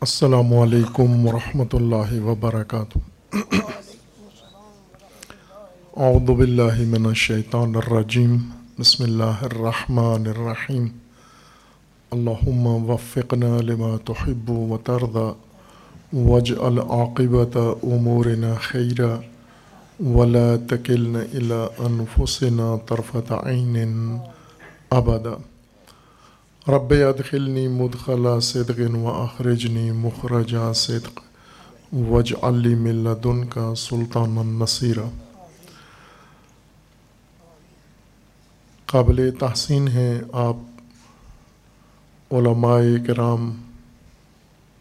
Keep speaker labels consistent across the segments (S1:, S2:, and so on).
S1: السلام علیکم ورحمۃ اللہ وبرکاتہ۔ اعوذ باللہ من الشیطان الرجیم۔ بسم اللہ الرحمن الرحیم۔ اللہم وفقنا لما تحب و ترضى واجعل عاقبت امورنا خیرا۔ ولا تکلنا الى انفسنا طرفت عین۔ ابدا۔ رب ادخلنی مدخلا صدق و اخرجنی مخرجا صدق وج علی ملدن کا سلطان النصیرہ قابل تحسین ہیں آپ علماء کرام،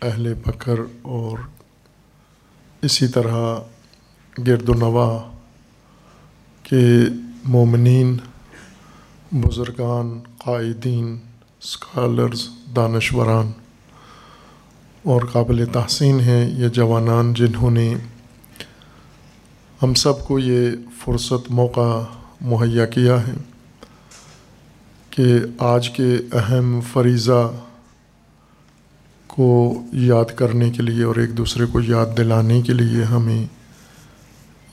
S1: اہل بکر اور اسی طرح گرد و نواح کے مومنین، بزرگان، قائدین اسکالرز دانشوران اور قابل تحسین ہیں یہ جوانان جنہوں نے ہم سب کو یہ فرصت موقع مہیا کیا ہے کہ آج کے اہم فریضہ کو یاد کرنے کے لیے اور ایک دوسرے کو یاد دلانے کے لیے ہمیں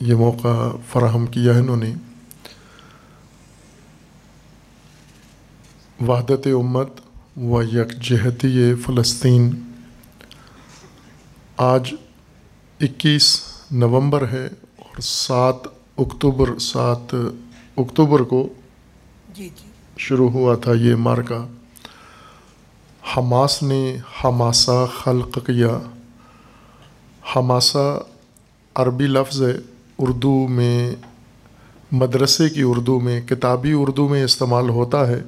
S1: یہ موقع فراہم کیا ہے انہوں نے۔ وحدت امت و یکجہتی فلسطین۔ آج اکیس نومبر ہے اور سات اکتوبر سات اکتوبر کو
S2: جی جی۔
S1: شروع ہوا تھا یہ مارکا حماس نے حماسہ خلق کیا۔ حماسہ عربی لفظ ہے اردو میں مدرسے کی اردو میں کتابی اردو میں استعمال ہوتا ہے۔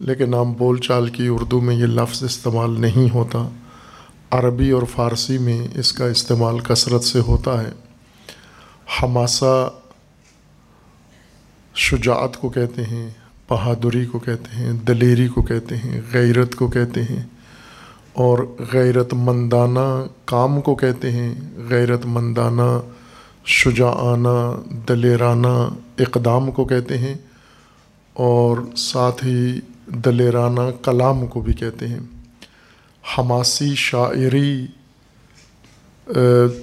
S1: لیکن عام بول چال کی اردو میں یہ لفظ استعمال نہیں ہوتا۔ عربی اور فارسی میں اس کا استعمال کثرت سے ہوتا ہے۔ حماسہ شجاعت کو کہتے ہیں، بہادری کو کہتے ہیں، دلیری کو کہتے ہیں، غیرت کو کہتے ہیں۔ اور غیرت مندانہ کام کو کہتے ہیں۔ غیرت مندانہ شجاعانہ، دلیرانہ اقدام کو کہتے ہیں۔ اور ساتھ ہی دلیرانہ کلام کو بھی کہتے ہیں۔ حماسی شاعری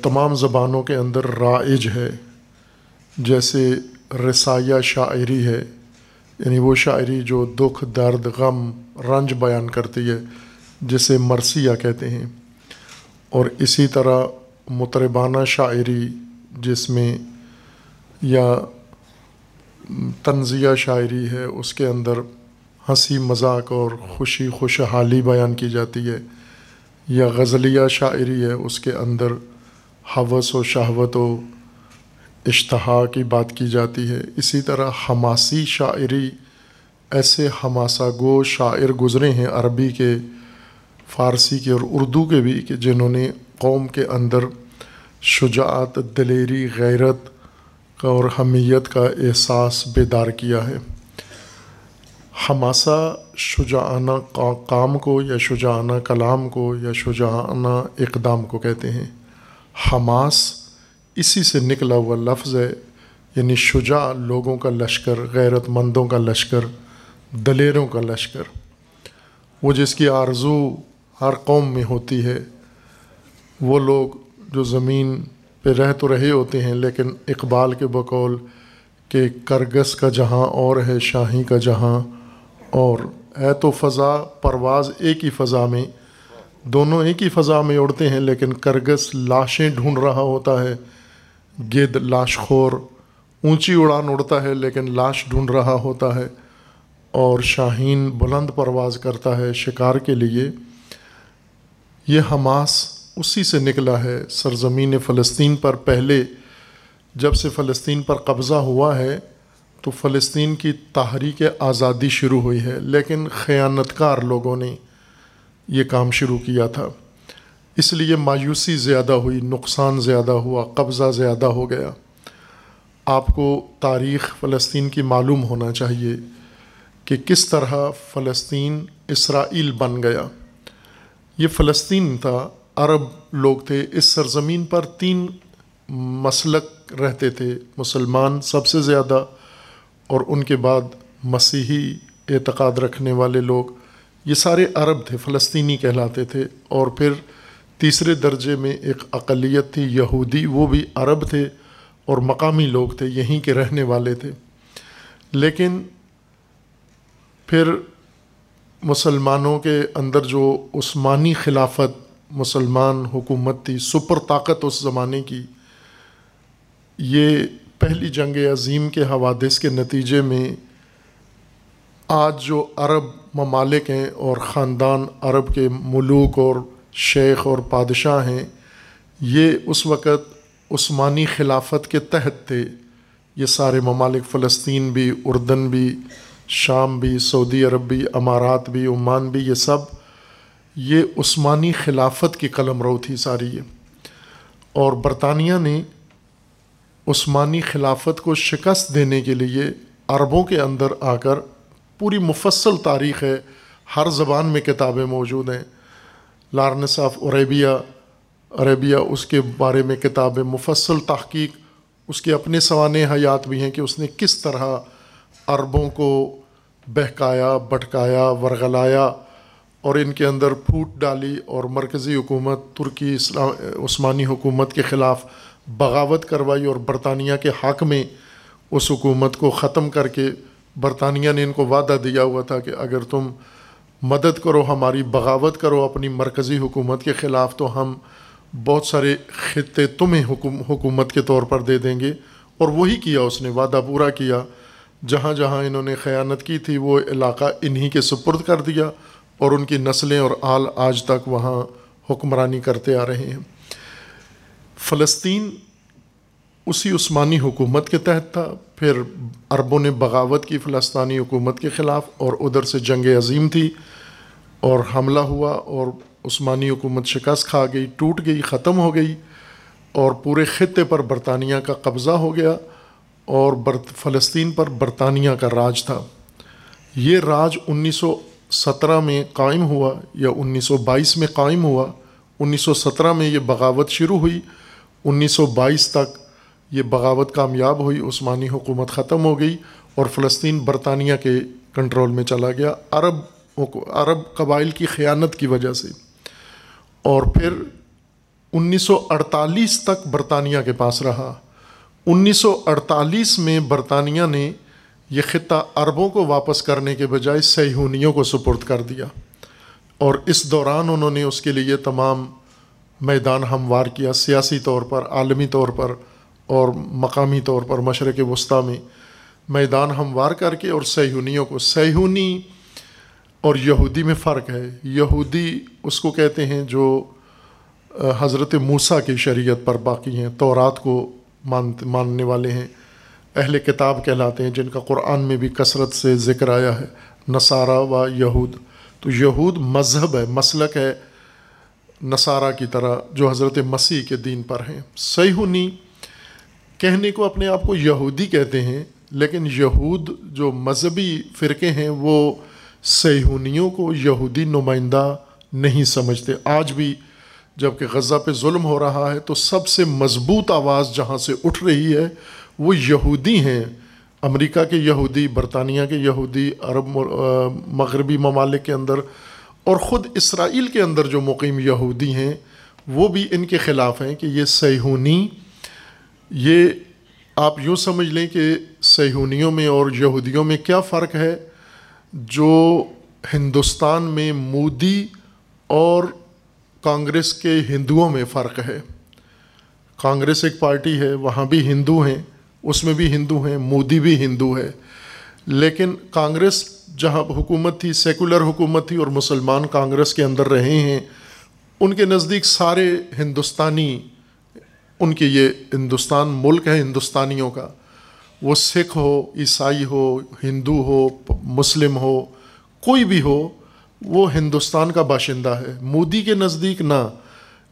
S1: تمام زبانوں کے اندر رائج ہے۔ جیسے رسایہ شاعری ہے یعنی وہ شاعری جو دکھ، درد، غم، رنج بیان کرتی ہے، جسے مرثیہ کہتے ہیں۔ اور اسی طرح مطربانہ شاعری، جس میں یا تنزیہ شاعری ہے، اس کے اندر ہنسی مذاق اور خوشی خوشحالی بیان کی جاتی ہے۔ یا غزلیہ شاعری ہے، اس کے اندر حوث و شہوت و اشتہا کی بات کی جاتی ہے۔ اسی طرح حماسی شاعری، ایسے حماسہ گو شاعر گزرے ہیں عربی کے، فارسی کے اور اردو کے بھی کہ جنہوں نے قوم کے اندر شجاعت، دلیری، غیرت کا اور حمیت کا احساس بیدار کیا ہے۔ حماسہ، شجاعانہ کام کو یا شجاعانہ کلام کو یا شجاعانہ اقدام کو کہتے ہیں۔ حماس اسی سے نکلا ہوا لفظ ہے یعنی شجاع لوگوں کا لشکر، غیرت مندوں کا لشکر، دلیروں کا لشکر۔ وہ جس کی آرزو ہر قوم میں ہوتی ہے، وہ لوگ جو زمین پہ رہ تو رہے ہوتے ہیں، لیکن اقبال کے بقول کہ کرگس کا جہاں اور ہے، شاہی کا جہاں اور ہے تو فضا، پرواز ایک ہی فضا میں۔ دونوں ایک ہی فضا میں اڑتے ہیں، لیکن کرگس لاشیں ڈھونڈ رہا ہوتا ہے۔ گد لاش خور، اونچی اڑان اڑتا ہے، لیکن لاش ڈھونڈ رہا ہوتا ہے۔ اور شاہین بلند پرواز کرتا ہے شکار کے لیے۔ یہ حماس اسی سے نکلا ہے۔ سرزمین فلسطین پر پہلے، جب سے فلسطین پر قبضہ ہوا ہے تو فلسطین کی تحریک آزادی شروع ہوئی ہے، لیکن خیانت کار لوگوں نے یہ کام شروع کیا تھا۔ اس لیے مایوسی زیادہ ہوئی، نقصان زیادہ ہوا، قبضہ زیادہ ہو گیا۔ آپ کو تاریخ فلسطین کی معلوم ہونا چاہیے کہ کس طرح فلسطین اسرائیل بن گیا۔ یہ فلسطین تھا، عرب لوگ تھے، اس سرزمین پر تین مسلک رہتے تھے، مسلمان سب سے زیادہ اور ان کے بعد مسیحی اعتقاد رکھنے والے لوگ، یہ سارے عرب تھے، فلسطینی کہلاتے تھے۔ اور پھر تیسرے درجے میں ایک اقلیت تھی یہودی، وہ بھی عرب تھے اور مقامی لوگ تھے، یہیں کے رہنے والے تھے۔ لیکن پھر مسلمانوں کے اندر جو عثمانی خلافت، مسلمان حکومت تھی، سپر طاقت اس زمانے کی، یہ پہلی جنگ عظیم کے حوادث کے نتیجے میں آج جو عرب ممالک ہیں اور خاندان عرب کے ملوک اور شیخ اور بادشاہ ہیں، یہ اس وقت عثمانی خلافت کے تحت تھے۔ یہ سارے ممالک فلسطین بھی، اردن بھی، شام بھی، سعودی عرب بھی، امارات بھی، عمان بھی، یہ سب، یہ عثمانی خلافت کی قلم رو تھی ساری یہ۔ اور برطانیہ نے عثمانی خلافت کو شکست دینے کے لیے عربوں کے اندر آ کر پوری مفصل تاریخ ہے ہر زبان میں کتابیں موجود ہیں۔ لارنس آف عربیہ عربیہ اس کے بارے میں کتابیں مفصل تحقیق، اس کے اپنے سوانح حیات بھی ہیں کہ اس نے کس طرح عربوں کو بہکایا بٹکایا ورغلایا اور ان کے اندر پھوٹ ڈالی اور مرکزی حکومت ترکی اسلام، عثمانی حکومت کے خلاف بغاوت کروائی اور برطانیہ کے حق میں اس حکومت کو ختم کر کے برطانیہ نے ان کو وعدہ دیا ہوا تھا کہ اگر تم مدد کرو، ہماری بغاوت کرو اپنی مرکزی حکومت کے خلاف، تو ہم بہت سارے خطے تمہیں حکومت کے طور پر دے دیں گے۔ اور وہی کیا اس نے، وعدہ پورا کیا۔ جہاں جہاں انہوں نے خیانت کی تھی، وہ علاقہ انہی کے سپرد کر دیا اور ان کی نسلیں اور آل آج تک وہاں حکمرانی کرتے آ رہے ہیں۔ فلسطین اسی عثمانی حکومت کے تحت تھا، پھر عربوں نے بغاوت کی فلسطینی حکومت کے خلاف اور ادھر سے جنگ عظیم تھی اور حملہ ہوا اور عثمانی حکومت شکست کھا گئی، ٹوٹ گئی، ختم ہو گئی اور پورے خطے پر برطانیہ کا قبضہ ہو گیا اور فلسطین پر برطانیہ کا راج تھا۔ یہ راج انیس سو سترہ میں قائم ہوا یا انیس سو بائیس میں قائم ہوا انیس سو سترہ میں یہ بغاوت شروع ہوئی انیس سو بائیس تک یہ بغاوت کامیاب ہوئی، عثمانی حکومت ختم ہو گئی اور فلسطین برطانیہ کے کنٹرول میں چلا گیا۔ عرب عرب قبائل کی خیانت کی وجہ سے۔ اور پھر انیس سو اڑتالیس تک برطانیہ کے پاس رہا۔ انیس سو اڑتالیس میں برطانیہ نے یہ خطہ عربوں کو واپس کرنے کے بجائے سیہونیوں کو سپرد کر دیا۔ اور اس دوران انہوں نے اس کے لیے تمام میدان ہموار کیا، سیاسی طور پر، عالمی طور پر اور مقامی طور پر، مشرق وسطیٰ میں میدان ہموار کر کے اور سیہونیوں کو، سیہونی اور یہودی میں فرق ہے۔ یہودی اس کو کہتے ہیں جو حضرت موسیٰ کی شریعت پر باقی ہیں، تورات کو ماننے والے ہیں، اہل کتاب کہلاتے ہیں، جن کا قرآن میں بھی کثرت سے ذکر آیا ہے، نصارہ و یہود۔ تو یہود مذہب ہے، مسلک ہے نصارہ کی طرح جو حضرت مسیح کے دین پر ہیں۔ سیہونی کہنے کو اپنے آپ کو یہودی کہتے ہیں، لیکن یہود جو مذہبی فرقے ہیں، وہ سیہونیوں کو یہودی نمائندہ نہیں سمجھتے۔ آج بھی جبکہ غزہ پہ ظلم ہو رہا ہے، تو سب سے مضبوط آواز جہاں سے اٹھ رہی ہے، وہ یہودی ہیں۔ امریکہ کے یہودی، برطانیہ کے یہودی، عرب مغربی ممالک کے اندر اور خود اسرائیل کے اندر جو مقیم یہودی ہیں، وہ بھی ان کے خلاف ہیں کہ یہ سیہونی، یہ آپ یوں سمجھ لیں کہ سیہونیوں میں اور یہودیوں میں کیا فرق ہے جو ہندوستان میں مودی اور کانگریس کے ہندوؤں میں فرق ہے؟ کانگریس ایک پارٹی ہے، وہاں بھی ہندو ہیں، اس میں بھی ہندو ہیں، مودی بھی ہندو ہے، لیکن کانگریس جہاں حکومت تھی، سیکولر حکومت تھی اور مسلمان کانگریس کے اندر رہے ہیں، ان کے نزدیک سارے ہندوستانی، ان کے یہ ہندوستان ملک ہے ہندوستانیوں کا، وہ سکھ ہو، عیسائی ہو، ہندو ہو، مسلم ہو، کوئی بھی ہو، وہ ہندوستان کا باشندہ ہے۔ مودی کے نزدیک نہ،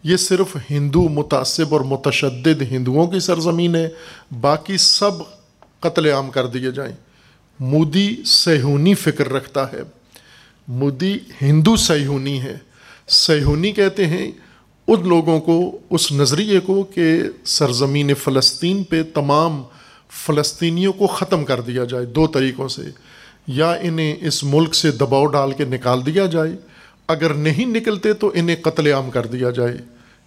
S1: یہ صرف ہندو متعصب اور متشدد ہندوؤں کی سرزمین ہے، باقی سب قتل عام کر دیے جائیں۔ مودی سیہونی فکر رکھتا ہے۔ مودی ہندو سیہونی ہے۔ سیہونی کہتے ہیں ان لوگوں کو، اس نظریے کو کہ سرزمین فلسطین پہ تمام فلسطینیوں کو ختم کر دیا جائے دو طریقوں سے۔ یا انہیں اس ملک سے دباؤ ڈال کے نکال دیا جائے۔ اگر نہیں نکلتے تو انہیں قتل عام کر دیا جائے۔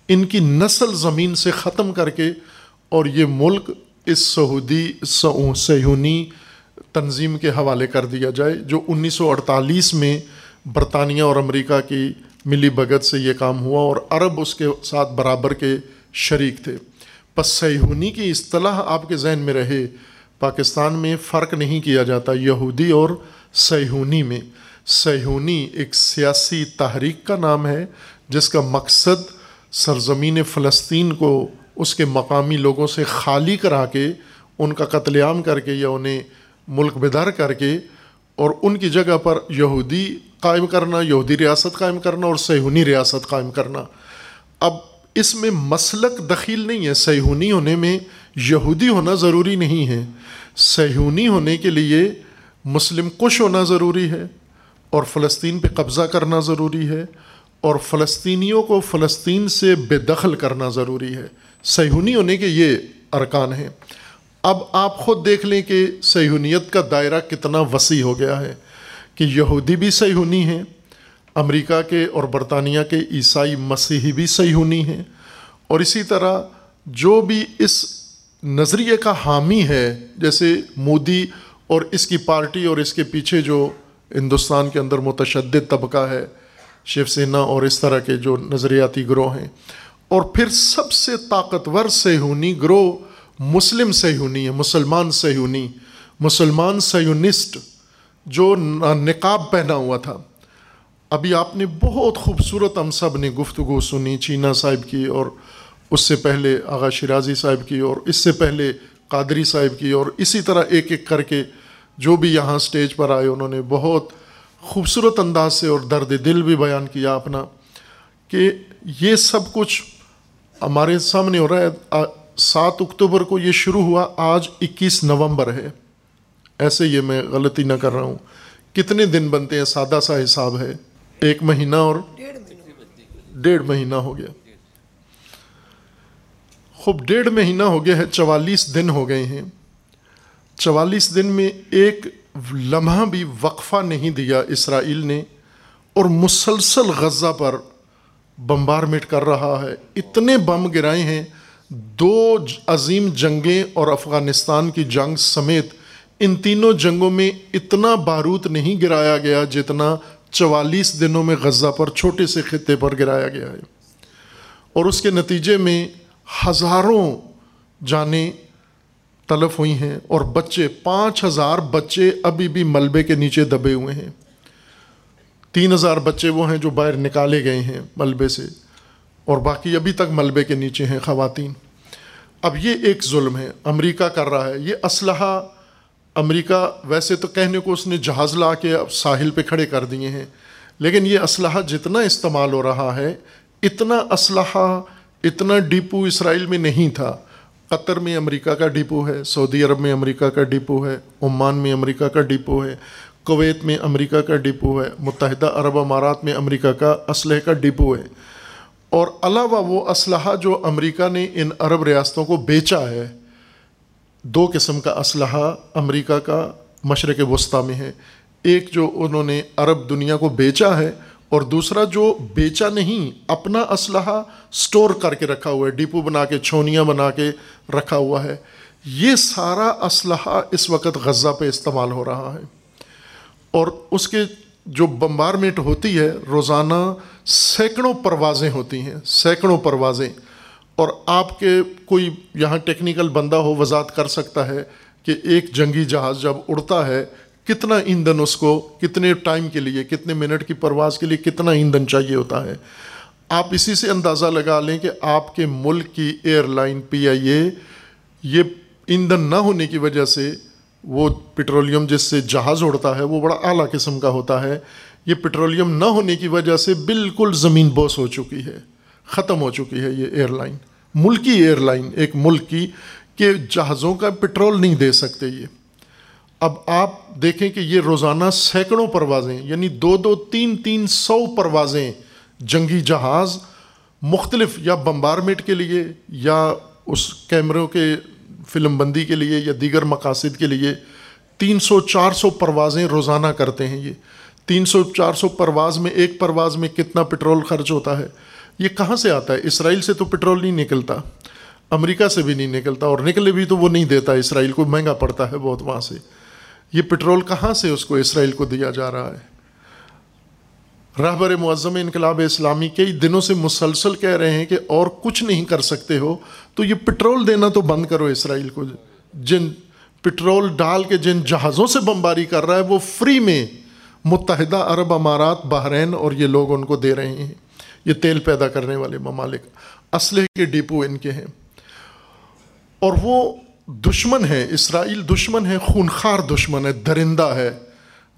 S1: ان کی نسل زمین سے ختم کر کے اور یہ ملک اس سعودی سیونی تنظیم کے حوالے کر دیا جائے، جو انیس سو اڑتالیس میں برطانیہ اور امریکہ کی ملی بگت سے یہ کام ہوا اور عرب اس کے ساتھ برابر کے شریک تھے۔ پس سیہونی کی اصطلاح آپ کے ذہن میں رہے، پاکستان میں فرق نہیں کیا جاتا یہودی اور سیہونی میں۔ سیہونی ایک سیاسی تحریک کا نام ہے، جس کا مقصد سرزمین فلسطین کو اس کے مقامی لوگوں سے خالی کرا کے، ان کا قتل عام کر کے یا انہیں ملک بیدار کر کے اور ان کی جگہ پر یہودی قائم کرنا، یہودی ریاست قائم کرنا اور سیہونی ریاست قائم کرنا۔ اب اس میں مسلک دخیل نہیں ہے، سیہونی ہونے میں یہودی ہونا ضروری نہیں ہے۔ سیہونی ہونے کے لیے مسلم کش ہونا ضروری ہے اور فلسطین پہ قبضہ کرنا ضروری ہے اور فلسطینیوں کو فلسطین سے بے دخل کرنا ضروری ہے۔ سیہونی ہونے کے یہ ارکان ہیں۔ اب آپ خود دیکھ لیں کہ سیہونیت کا دائرہ کتنا وسیع ہو گیا ہے کہ یہودی بھی سیہونی ہیں، امریکہ کے اور برطانیہ کے عیسائی مسیحی بھی سیہونی ہیں۔ اور اسی طرح جو بھی اس نظریے کا حامی ہے، جیسے مودی اور اس کی پارٹی اور اس کے پیچھے جو ہندوستان کے اندر متشدد طبقہ ہے، شیو سینا اور اس طرح کے جو نظریاتی گروہ ہیں۔ اور پھر سب سے طاقتور سیہونی گروہ مسلم سیہونی ہے، مسلمان سیہونی مسلمان سیونسٹ جو نقاب پہنا ہوا تھا۔ ابھی آپ نے بہت خوبصورت ہم سب نے گفتگو سنی چینا صاحب کی اور اس سے پہلے آغا شرازی صاحب کی اور اس سے پہلے قادری صاحب کی اور اسی طرح ایک ایک کر کے جو بھی یہاں سٹیج پر آئے، انہوں نے بہت خوبصورت انداز سے اور درد دل بھی بیان کیا اپنا کہ یہ سب کچھ ہمارے سامنے ہو رہا ہے۔ سات اکتوبر کو یہ شروع ہوا، آج اکیس نومبر ہے۔ ایسے یہ میں غلطی نہ کر رہا ہوں۔ کتنے دن بنتے ہیں؟ سادہ سا حساب ہے۔ ایک مہینہ اور ڈیڑھ مہینہ ہو گیا۔ خوب، ڈیڑھ مہینہ ہو گیا ہے، چوالیس دن ہو گئے ہیں۔ چوالیس دن میں ایک لمحہ بھی وقفہ نہیں دیا اسرائیل نے، اور مسلسل غزہ پر بمبارمنٹ کر رہا ہے۔ اتنے بم گرائے ہیں دو عظیم جنگیں اور افغانستان کی جنگ سمیت ان تینوں جنگوں میں اتنا بارود نہیں گرایا گیا جتنا چوالیس دنوں میں غزہ پر چھوٹے سے خطے پر گرایا گیا ہے۔ اور اس کے نتیجے میں ہزاروں جانیں تلف ہوئی ہیں اور بچے، پانچ ہزار بچے ابھی بھی ملبے کے نیچے دبے ہوئے ہیں۔ تین ہزار بچے وہ ہیں جو باہر نکالے گئے ہیں ملبے سے۔ اور باقی ابھی تک ملبے کے نیچے ہیں خواتین۔ اب یہ ایک ظلم ہے۔ امریکہ کر رہا ہے۔ یہ اسلحہ امریکہ، ویسے تو کہنے کو اس نے جہاز لا کے اب ساحل پہ کھڑے کر دیے ہیں، لیکن یہ اسلحہ جتنا استعمال ہو رہا ہے، اتنا اسلحہ، اتنا ڈپو اسرائیل میں نہیں تھا۔ قطر میں امریکہ کا ڈپو ہے، سعودی عرب میں امریکہ کا ڈپو ہے، عمان میں امریکہ کا ڈپو ہے، کویت میں امریکہ کا ڈپو ہے، متحدہ عرب امارات میں امریکہ کا اسلحے کا ڈپو ہے۔ اور علاوہ وہ اسلحہ جو امریکہ نے ان عرب ریاستوں کو بیچا ہے، دو قسم کا اسلحہ امریکہ کا مشرق وسطیٰ میں ہے۔ ایک جو انہوں نے عرب دنیا کو بیچا ہے اور دوسرا جو بیچا نہیں، اپنا اسلحہ سٹور کر کے رکھا ہوا ہے، ڈپو بنا کے، چھونیاں بنا کے رکھا ہوا ہے۔ یہ سارا اسلحہ اس وقت غزہ پہ استعمال ہو رہا ہے۔ اور اس کے جو بمبارمنٹ ہوتی ہے، روزانہ سینکڑوں پروازیں ہوتی ہیں، سینکڑوں پروازیں۔ اور آپ کے کوئی یہاں ٹیکنیکل بندہ ہو، وضاحت کر سکتا ہے کہ ایک جنگی جہاز جب اڑتا ہے، کتنا ایندھن اس کو، کتنے ٹائم کے لیے، کتنے منٹ کی پرواز کے لیے کتنا ایندھن چاہیے ہوتا ہے۔ آپ اسی سے اندازہ لگا لیں کہ آپ کے ملک کی ایئر لائن، پی آئی اے، یہ ایندھن نہ ہونے کی وجہ سے وہ پٹرولیم جس سے جہاز اڑتا ہے، وہ بڑا اعلیٰ قسم کا ہوتا ہے۔ یہ پٹرولیم نہ ہونے کی وجہ سے بالکل زمین بوس ہو چکی ہے، ختم ہو چکی ہے یہ ایئر لائن ملکی ایئر لائن ایک ملک کی کہ جہازوں کا پٹرول نہیں دے سکتے یہ۔ اب آپ دیکھیں کہ یہ روزانہ سینکڑوں پروازیں یعنی دو دو تین تین سو پروازیں جنگی جہاز مختلف یا بمبارمنٹ کے لیے یا اس کیمروں کے فلم بندی کے لیے یا دیگر مقاصد کے لیے تین سو چار سو پروازیں روزانہ کرتے ہیں یہ۔ تین سو چار سو پرواز میں ایک پرواز میں کتنا پٹرول خرچ ہوتا ہے؟ یہ کہاں سے آتا ہے؟ اسرائیل سے تو پٹرول نہیں نکلتا، امریکہ سے بھی نہیں نکلتا اور نکلے بھی تو وہ نہیں دیتا۔ اسرائیل کو مہنگا پڑتا ہے بہت وہاں سے۔ یہ پٹرول کہاں سے اس کو اسرائیل کو دیا جا رہا ہے؟ رہبر معظم انقلاب اسلامی کئی دنوں سے مسلسل کہہ رہے ہیں کہ اور کچھ نہیں کر سکتے ہو۔ تو یہ پٹرول دینا تو بند کرو اسرائیل کو۔ جن پٹرول ڈال کے جن جہازوں سے بمباری کر رہا ہے، وہ فری میں متحدہ عرب امارات، بحرین اور یہ لوگ ان کو دے رہے ہیں۔ یہ تیل پیدا کرنے والے ممالک اسلحے کے ڈپو ان کے ہیں۔ اور وہ دشمن ہے اسرائیل دشمن ہے خونخوار دشمن ہے، درندہ ہے۔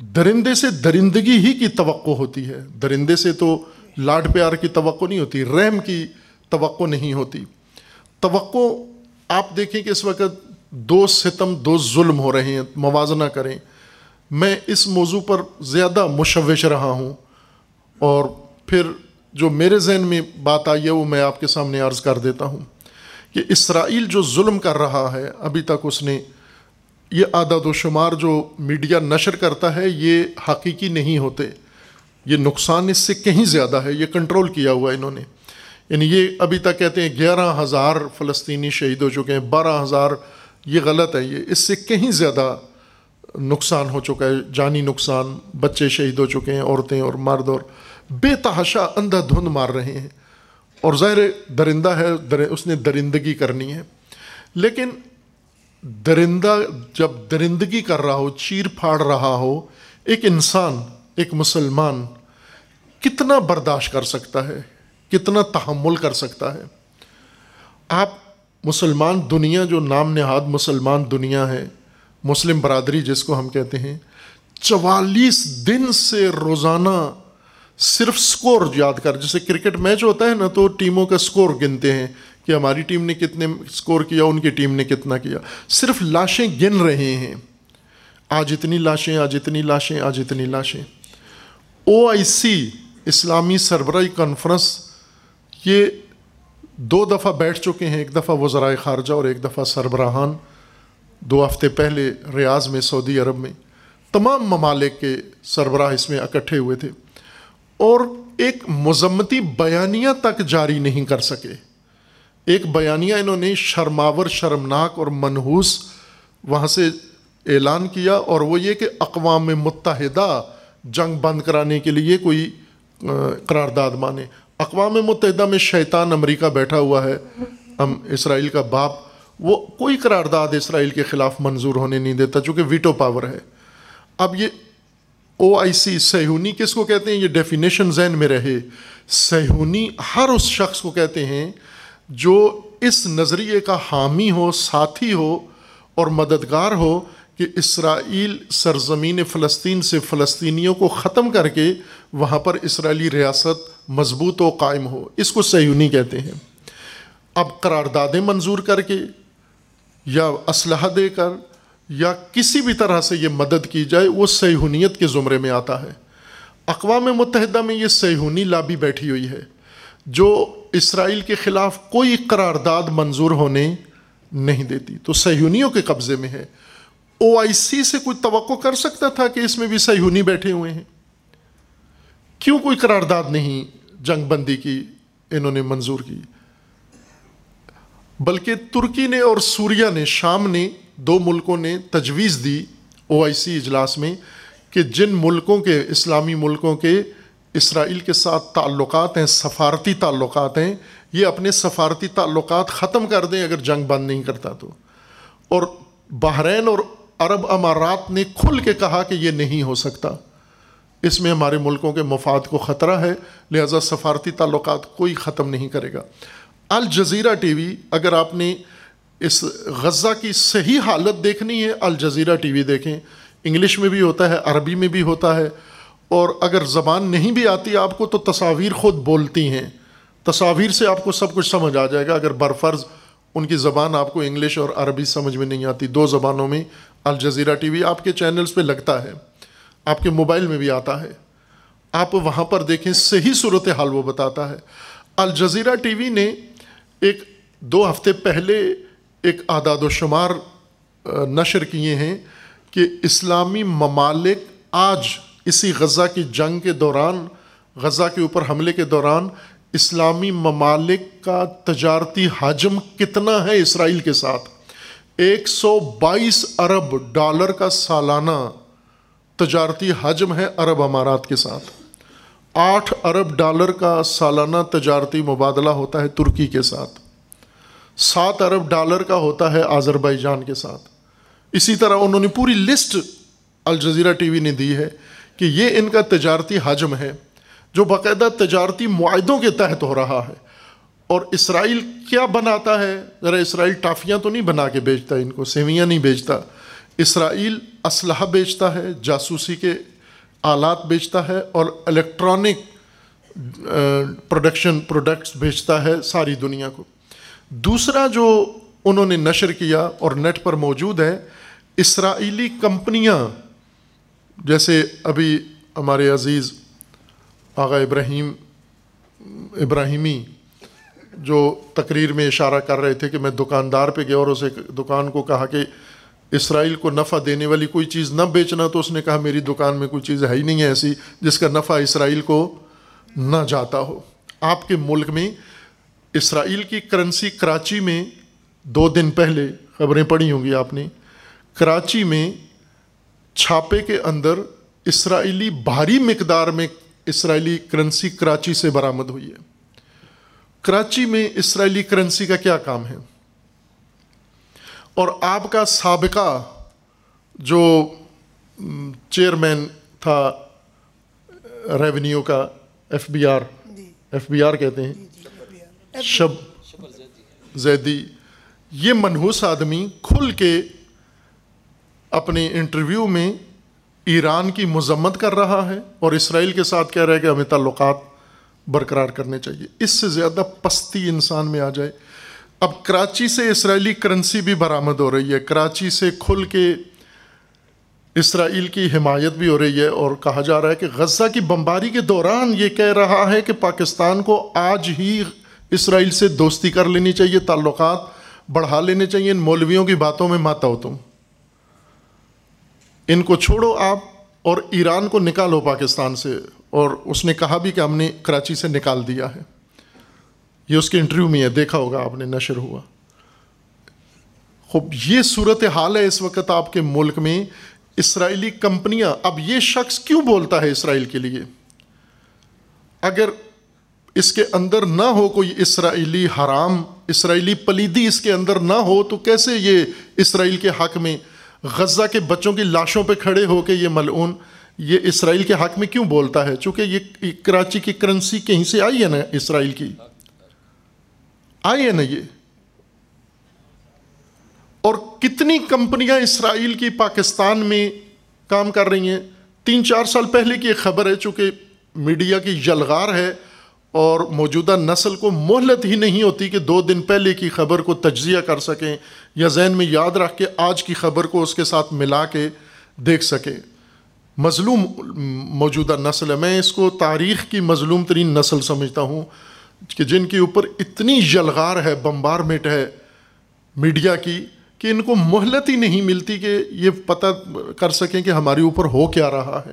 S1: درندے سے درندگی ہی کی توقع ہوتی ہے۔ درندے سے تو لاڈ پیار کی توقع نہیں ہوتی، رحم کی توقع نہیں ہوتی۔ توقع آپ دیکھیں کہ اس وقت دو ستم، دو ظلم ہو رہے ہیں، موازنہ کریں۔ میں اس موضوع پر زیادہ مشوش رہا ہوں۔ اور پھر جو میرے ذہن میں بات آئی ہے، وہ میں آپ کے سامنے عرض کر دیتا ہوں کہ اسرائیل جو ظلم کر رہا ہے، ابھی تک اس نے یہ عدد و شمار جو میڈیا نشر کرتا ہے، یہ حقیقی نہیں ہوتے۔ یہ نقصان اس سے کہیں زیادہ ہے، یہ کنٹرول کیا ہوا انہوں نے۔ یعنی یہ ابھی تک کہتے ہیں گیارہ ہزار فلسطینی شہید ہو چکے ہیں، بارہ ہزار، یہ غلط ہے، یہ اس سے کہیں زیادہ نقصان ہو چکا ہے، جانی نقصان، بچے شہید ہو چکے ہیں، عورتیں اور مرد، اور بے تحاشا اندھا دھند مار رہے ہیں۔ اور ظاہر درندہ ہے اس نے درندگی کرنی ہے۔ لیکن درندہ، جب درندگی کر رہا ہو، چیر پھاڑ رہا ہو، ایک انسان، ایک مسلمان کتنا برداشت کر سکتا ہے؟ کتنا تحمل کر سکتا ہے۔ آپ مسلمان دنیا جو نام نہاد مسلمان دنیا ہے، مسلم برادری جس کو ہم کہتے ہیں، چوالیس دن سے روزانہ صرف سکور یاد کر، جیسے کرکٹ میچ ہوتا ہے نا تو ٹیموں کا سکور گنتے ہیں کہ ہماری ٹیم نے کتنے سکور کیا، ان کی ٹیم نے کتنا کیا۔ صرف لاشیں گن رہے ہیں۔ آج اتنی لاشیں، آج اتنی لاشیں، آج اتنی لاشیں۔ او آئی سی، اسلامی سربراہی کانفرنس یہ دو دفعہ بیٹھ چکے ہیں، ایک دفعہ وزرائے خارجہ اور ایک دفعہ سربراہان، دو ہفتے پہلے ریاض میں، سعودی عرب میں۔ تمام ممالک کے سربراہ اس میں اکٹھے ہوئے تھے۔ اور ایک مذمتی بیانیہ تک جاری نہیں کر سکے۔ ایک بیانیہ انہوں نے شرماور، شرمناک اور منحوس وہاں سے اعلان کیا اور وہ یہ کہ اقوام متحدہ جنگ بند کرانے کے لیے کوئی قرارداد مانے۔ اقوام متحدہ میں شیطان امریکہ بیٹھا ہوا ہے، ہم اسرائیل کا باپ، وہ کوئی قرارداد اسرائیل کے خلاف منظور ہونے نہیں دیتا چونکہ ویٹو پاور ہے۔ اب یہ او آئی سی سہونی کس کو کہتے ہیں؟ یہ ڈیفینیشن ذہن میں رہے۔ سہونی ہر اس شخص کو کہتے ہیں جو اس نظریے کا حامی ہو، ساتھی ہو اور مددگار ہو کہ اسرائیل سرزمین فلسطین سے فلسطینیوں کو ختم کر کے وہاں پر اسرائیلی ریاست مضبوط و قائم ہو۔ اس کو سیونی کہتے ہیں۔ اب قراردادیں منظور کر کے یا اسلحہ دے کر یا کسی بھی طرح سے یہ مدد کی جائے، وہ سیہونیت کے زمرے میں آتا ہے۔ اقوام متحدہ میں یہ سیہونی لابی بیٹھی ہوئی ہے۔ جو اسرائیل کے خلاف کوئی قرارداد منظور ہونے نہیں دیتی، تو سیہونیوں کے قبضے میں ہے۔ او آئی سی سے کوئی توقع کر سکتا تھا کہ اس میں بھی سیہونی بیٹھے ہوئے ہیں؟ کیوں کوئی قرارداد نہیں جنگ بندی کی انہوں نے منظور کی؟ بلکہ ترکی نے اور سوریا نے، شام نے دو ملکوں نے تجویز دی او آئی سی اجلاس میں کہ جن ملکوں کے، اسلامی ملکوں کے اسرائیل کے ساتھ تعلقات ہیں، سفارتی تعلقات ہیں، یہ اپنے سفارتی تعلقات ختم کر دیں اگر جنگ بند نہیں کرتا تو۔ اور بحرین اور عرب امارات نے کھل کے کہا کہ یہ نہیں ہو سکتا۔ اس میں ہمارے ملکوں کے مفاد کو خطرہ ہے، لہذا سفارتی تعلقات کوئی ختم نہیں کرے گا۔ الجزیرہ ٹی وی، اگر آپ نے اس غزہ کی صحیح حالت دیکھنی ہے الجزیرہ ٹی وی دیکھیں۔ انگلش میں بھی ہوتا ہے، عربی میں بھی ہوتا ہے۔ اور اگر زبان نہیں بھی آتی آپ کو، تو تصاویر خود بولتی ہیں۔ تصاویر سے آپ کو سب کچھ سمجھ آ جائے گا۔ اگر برفرض ان کی زبان آپ کو انگلش اور عربی سمجھ میں نہیں آتی، دو زبانوں میں الجزیرہ ٹی وی آپ کے چینلز پہ لگتا ہے، آپ کے موبائل میں بھی آتا ہے۔ آپ وہاں پر دیکھیں، صحیح صورت حال وہ بتاتا ہے۔ الجزیرہ ٹی وی نے ایک دو ہفتے پہلے ایک اعداد و شمار نشر کیے ہیں کہ اسلامی ممالک آج اسی غزہ کی جنگ کے دوران، غزہ کے اوپر حملے کے دوران اسلامی ممالک کا تجارتی حجم کتنا ہے اسرائیل کے ساتھ؟ ایک سو بائیس ارب ڈالر کا سالانہ تجارتی حجم ہے عرب امارات کے ساتھ۔ آٹھ ارب ڈالر کا سالانہ تجارتی مبادلہ ہوتا ہے ترکی کے ساتھ۔ سات ارب ڈالر کا ہوتا ہے آذربائی جان کے ساتھ۔ اسی طرح انہوں نے پوری لسٹ الجزیرہ ٹی وی نے دی ہے کہ یہ ان کا تجارتی حجم ہے جو باقاعدہ تجارتی معاہدوں کے تحت ہو رہا ہے۔ اور اسرائیل کیا بناتا ہے؟ ذرا اسرائیل ٹافیاں تو نہیں بنا کے بیچتا، ان کو سیویاں نہیں بیچتا۔ اسرائیل اسلحہ بیچتا ہے، جاسوسی کے آلات بیچتا ہے اور الیکٹرانک پروڈکشن پروڈکٹس بیچتا ہے ساری دنیا کو۔ دوسرا جو انہوں نے نشر کیا اور نیٹ پر موجود ہے، اسرائیلی کمپنیاں، جیسے ابھی ہمارے عزیز آغا ابراہیم، ابراہیمی جو تقریر میں اشارہ کر رہے تھے کہ میں دکاندار پہ گیا اور اسے دکان کو کہا کہ اسرائیل کو نفع دینے والی کوئی چیز نہ بیچنا، تو اس نے کہا میری دکان میں کوئی چیز ہے ہی نہیں ہے ایسی جس کا نفع اسرائیل کو نہ جاتا ہو۔ آپ کے ملک میں اسرائیل کی کرنسی کراچی میں دو دن پہلے خبریں پڑھی ہوں گی آپ نے۔ کراچی میں چھاپے کے اندر اسرائیلی بھاری مقدار میں اسرائیلی کرنسی کراچی سے برآمد ہوئی ہے۔ کراچی میں اسرائیلی کرنسی کا کیا کام ہے؟ اور آپ کا سابقہ جو چیئرمین تھا ریونیو کا F B R F B R کہتے ہیں۔ شب زیدی۔ یہ منحوس آدمی کھل کے اپنے انٹرویو میں ایران کی مذمت کر رہا ہے اور اسرائیل کے ساتھ کہہ رہا ہے کہ ہمیں تعلقات برقرار کرنے چاہیے۔ اس سے زیادہ پستی انسان میں آ جائے۔ اب کراچی سے اسرائیلی کرنسی بھی برآمد ہو رہی ہے۔ کراچی سے کھل کے اسرائیل کی حمایت بھی ہو رہی ہے اور کہا جا رہا ہے کہ غزہ کی بمباری کے دوران یہ کہہ رہا ہے کہ پاکستان کو آج ہی اسرائیل سے دوستی کر لینی چاہیے، تعلقات بڑھا لینے چاہیے۔ ان مولویوں کی باتوں میں ماتا ہو تم۔ ان کو چھوڑو آپ اور ایران کو نکالو پاکستان سے۔ اور اس نے کہا بھی کہ ہم نے کراچی سے نکال دیا ہے۔ یہ اس کے انٹرویو میں ہے، دیکھا ہوگا آپ نے، نشر ہوا۔ خوب، یہ صورت حال ہے اس وقت آپ کے ملک میں۔ اسرائیلی کمپنیاں، اب یہ شخص کیوں بولتا ہے اسرائیل کے لیے؟ اگر اس کے اندر نہ ہو کوئی اسرائیلی حرام، اسرائیلی پلیدی اس کے اندر نہ ہو، تو کیسے یہ اسرائیل کے حق میں غزہ کے بچوں کی لاشوں پہ کھڑے ہو کے یہ ملعون یہ اسرائیل کے حق میں کیوں بولتا ہے؟ چونکہ یہ کراچی کی کرنسی کہیں سے آئی ہے نا اسرائیل کی؟ آئی ہے نا یہ۔ اور کتنی کمپنیاں اسرائیل کی پاکستان میں کام کر رہی ہیں؟ تین چار سال پہلے کی ایک خبر ہے، چونکہ میڈیا کی جلغار ہے اور موجودہ نسل کو مہلت ہی نہیں ہوتی کہ دو دن پہلے کی خبر کو تجزیہ کر سکیں یا ذہن میں یاد رکھ کے آج کی خبر کو اس کے ساتھ ملا کے دیکھ سکیں۔ مظلوم موجودہ نسل ہے۔ میں اس کو تاریخ کی مظلوم ترین نسل سمجھتا ہوں کہ جن کے اوپر اتنی جلغار ہے بمبارمنٹ ہے میڈیا کی کہ ان کو مہلت ہی نہیں ملتی کہ یہ پتہ کر سکیں کہ ہمارے اوپر ہو کیا رہا ہے۔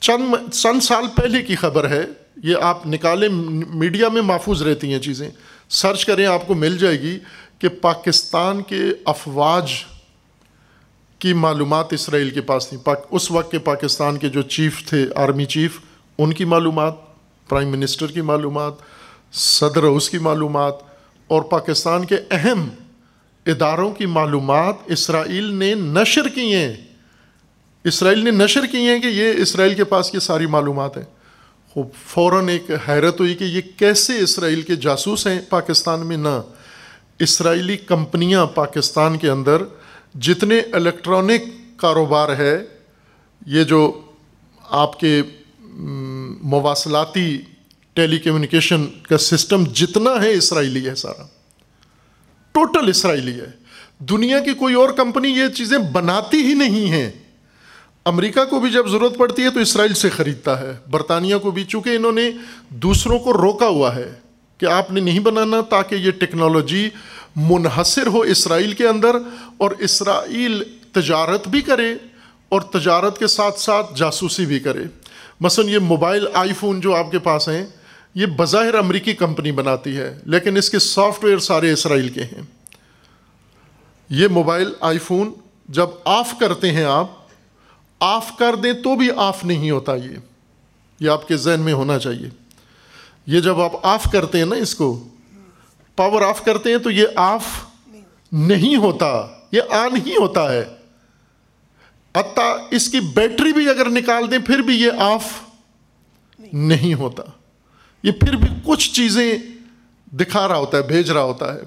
S1: چند چند سال پہلے کی خبر ہے، یہ آپ نکالیں، میڈیا میں محفوظ رہتی ہیں چیزیں۔ سرچ کریں، آپ کو مل جائے گی کہ پاکستان کے افواج کی معلومات اسرائیل کے پاس تھیں۔ اس وقت کے پاکستان کے جو چیف تھے، آرمی چیف، ان کی معلومات، پرائم منسٹر کی معلومات، صدر اس کی معلومات اور پاکستان کے اہم اداروں کی معلومات اسرائیل نے نشر کی ہیں۔ اسرائیل نے نشر کی ہیں کہ یہ اسرائیل کے پاس کی ساری معلومات ہیں۔ خوب، فوراً ایک حیرت ہوئی کہ یہ کیسے اسرائیل کے جاسوس ہیں۔ پاکستان میں نہ، اسرائیلی کمپنیاں پاکستان کے اندر جتنے الیکٹرانک کاروبار ہے، یہ جو آپ کے مواصلاتی ٹیلی کمیونیکیشن کا سسٹم جتنا ہے اسرائیلی ہے سارا، ٹوٹل اسرائیلی ہے۔ دنیا کی کوئی اور کمپنی یہ چیزیں بناتی ہی نہیں ہیں۔ امریکہ کو بھی جب ضرورت پڑتی ہے تو اسرائیل سے خریدتا ہے۔ برطانیہ کو بھی، چونکہ انہوں نے دوسروں کو روکا ہوا ہے کہ آپ نے نہیں بنانا تاکہ یہ ٹیکنالوجی منحصر ہو اسرائیل کے اندر اور اسرائیل تجارت بھی کرے اور تجارت کے ساتھ ساتھ جاسوسی بھی کرے۔ مثلا یہ موبائل آئی فون جو آپ کے پاس ہیں، یہ بظاہر امریکی کمپنی بناتی ہے، لیکن اس کے سافٹ ویئر سارے اسرائیل کے ہیں۔ یہ موبائل آئی فون جب آف کرتے ہیں آپ، آف کر دیں تو بھی آف نہیں ہوتا یہ۔ یہ آپ کے ذہن میں ہونا چاہیے۔ یہ جب آپ آف کرتے ہیں نا اس کو پاور آف کرتے ہیں تو یہ آف نہیں ہوتا، یہ آن ہی ہوتا ہے۔ اتا اس کی بیٹری بھی اگر نکال دیں، پھر بھی یہ آف نہیں ہوتا۔ یہ پھر بھی کچھ چیزیں دکھا رہا ہوتا ہے، بھیج رہا ہوتا ہے۔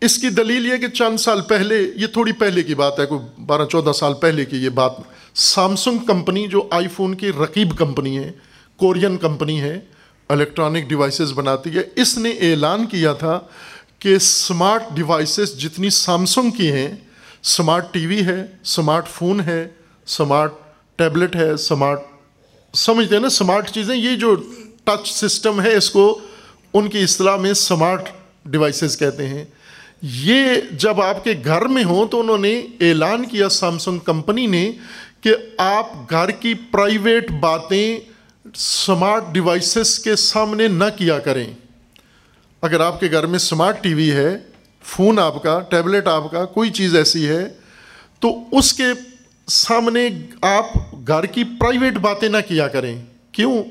S1: اس کی دلیل یہ کہ چند سال پہلے، یہ تھوڑی پہلے کی بات ہے، کوئی بارہ چودہ سال پہلے کی یہ بات۔ سامسنگ کمپنی جو آئی فون کی رقیب کمپنی ہے، کورین کمپنی ہے الیکٹرانک ڈیوائسز بناتی ہے۔ اس نے اعلان کیا تھا کہ اسمارٹ ڈیوائسز جتنی سامسنگ کی ہیں اسمارٹ ٹی وی ہے اسمارٹ فون ہے اسمارٹ ٹیبلٹ ہے اسمارٹ سمجھتے ہیں نا اسمارٹ چیزیں؟ یہ جو ٹچ سسٹم ہے، اس کو ان کی اصطلاح میں اسمارٹ ڈیوائسز کہتے ہیں۔ یہ جب آپ کے گھر میں ہوں تو انہوں نے اعلان کیا سیمسنگ کمپنی نے، کہ آپ گھر کی پرائیویٹ باتیں سمارٹ ڈیوائسز کے سامنے نہ کیا کریں۔ اگر آپ کے گھر میں سمارٹ ٹی وی ہے فون آپ کا ٹیبلٹ آپ کا، کوئی چیز ایسی ہے، تو اس کے سامنے آپ گھر کی پرائیویٹ باتیں نہ کیا کریں۔ کیوں؟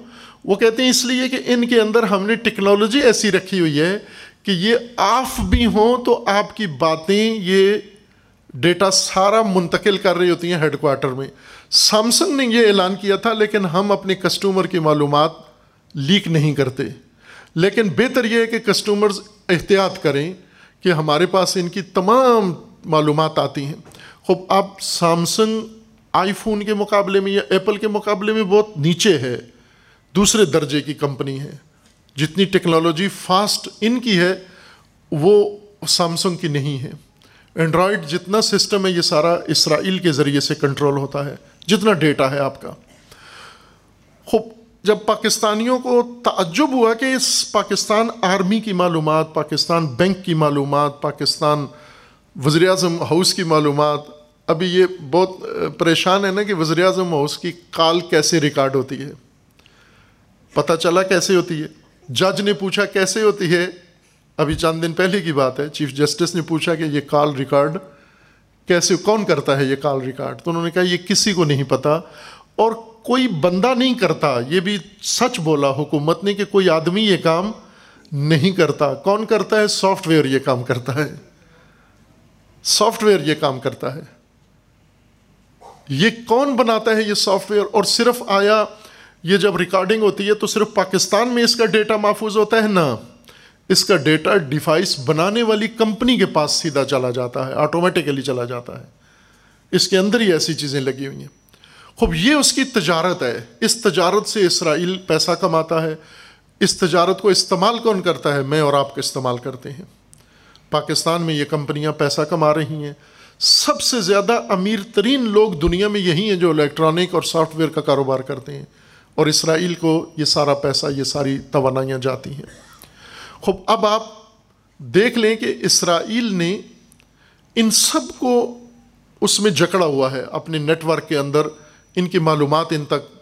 S1: وہ کہتے ہیں اس لیے کہ ان کے اندر ہم نے ٹیکنالوجی ایسی رکھی ہوئی ہے کہ یہ آف بھی ہوں تو آپ کی باتیں یہ ڈیٹا سارا منتقل کر رہی ہوتی ہیں ہیڈ کوارٹر میں۔ سیمسنگ نے یہ اعلان کیا تھا، لیکن ہم اپنے کسٹمر کی معلومات لیک نہیں کرتے۔ لیکن بہتر یہ ہے کہ کسٹمرز احتیاط کریں کہ ہمارے پاس ان کی تمام معلومات آتی ہیں۔ خوب آپ سامسنگ آئی فون کے مقابلے میں یا ایپل کے مقابلے میں بہت نیچے ہے، دوسرے درجے کی کمپنی ہے۔ جتنی ٹیکنالوجی فاسٹ ان کی ہے، وہ سامسنگ کی نہیں ہے۔ اینڈرائڈ جتنا سسٹم ہے، یہ سارا اسرائیل کے ذریعے سے کنٹرول ہوتا ہے۔ جتنا ڈیٹا ہے آپ کا۔ خوب، جب پاکستانیوں کو تعجب ہوا کہ اس پاکستان آرمی کی معلومات، پاکستان بینک کی معلومات، پاکستان وزیر اعظم ہاؤس کی معلومات، ابھی یہ بہت پریشان ہے نا کہ وزیر اعظم ہاؤس کی کال کیسے ریکارڈ ہوتی ہے۔ پتہ چلا کیسے ہوتی ہے۔ جج نے پوچھا کیسے ہوتی ہے۔ ابھی چند دن پہلے کی بات ہے، چیف جسٹس نے پوچھا کہ یہ کال ریکارڈ کیسے کون کرتا ہے یہ کال ریکارڈ تو انہوں نے کہا، یہ کسی کو نہیں پتا اور کوئی بندہ نہیں کرتا۔ یہ بھی سچ بولا حکومت نے کہ کوئی آدمی یہ کام نہیں کرتا۔ کون کرتا ہے؟ سافٹ ویئر یہ کام کرتا ہے۔ سافٹ ویئر یہ کام کرتا ہے۔ یہ کون بناتا ہے یہ سافٹ ویئر اور صرف آیا، یہ جب ریکارڈنگ ہوتی ہے تو صرف پاکستان میں اس کا ڈیٹا محفوظ ہوتا ہے؟ نا اس کا ڈیٹا ڈیوائس بنانے والی کمپنی کے پاس سیدھا چلا جاتا ہے آٹومیٹیکلی چلا جاتا ہے۔ اس کے اندر ہی ایسی چیزیں لگی ہوئی ہیں۔ خوب، یہ اس کی تجارت ہے۔ اس تجارت سے اسرائیل پیسہ کماتا ہے۔ اس تجارت کو استعمال کون کرتا ہے؟ میں اور آپ کو استعمال کرتے ہیں۔ پاکستان میں یہ کمپنیاں پیسہ کما رہی ہیں۔ سب سے زیادہ امیر ترین لوگ دنیا میں یہی ہیں جو الیکٹرانک اور سافٹ ویئر کا کاروبار کرتے ہیں۔ اور اسرائیل کو یہ سارا پیسہ، یہ ساری توانائیاں جاتی ہیں۔ خوب، اب آپ دیکھ لیں کہ اسرائیل نے ان سب کو اس میں جکڑا ہوا ہے، اپنے نیٹ ورک کے اندر ان کی معلومات ان تک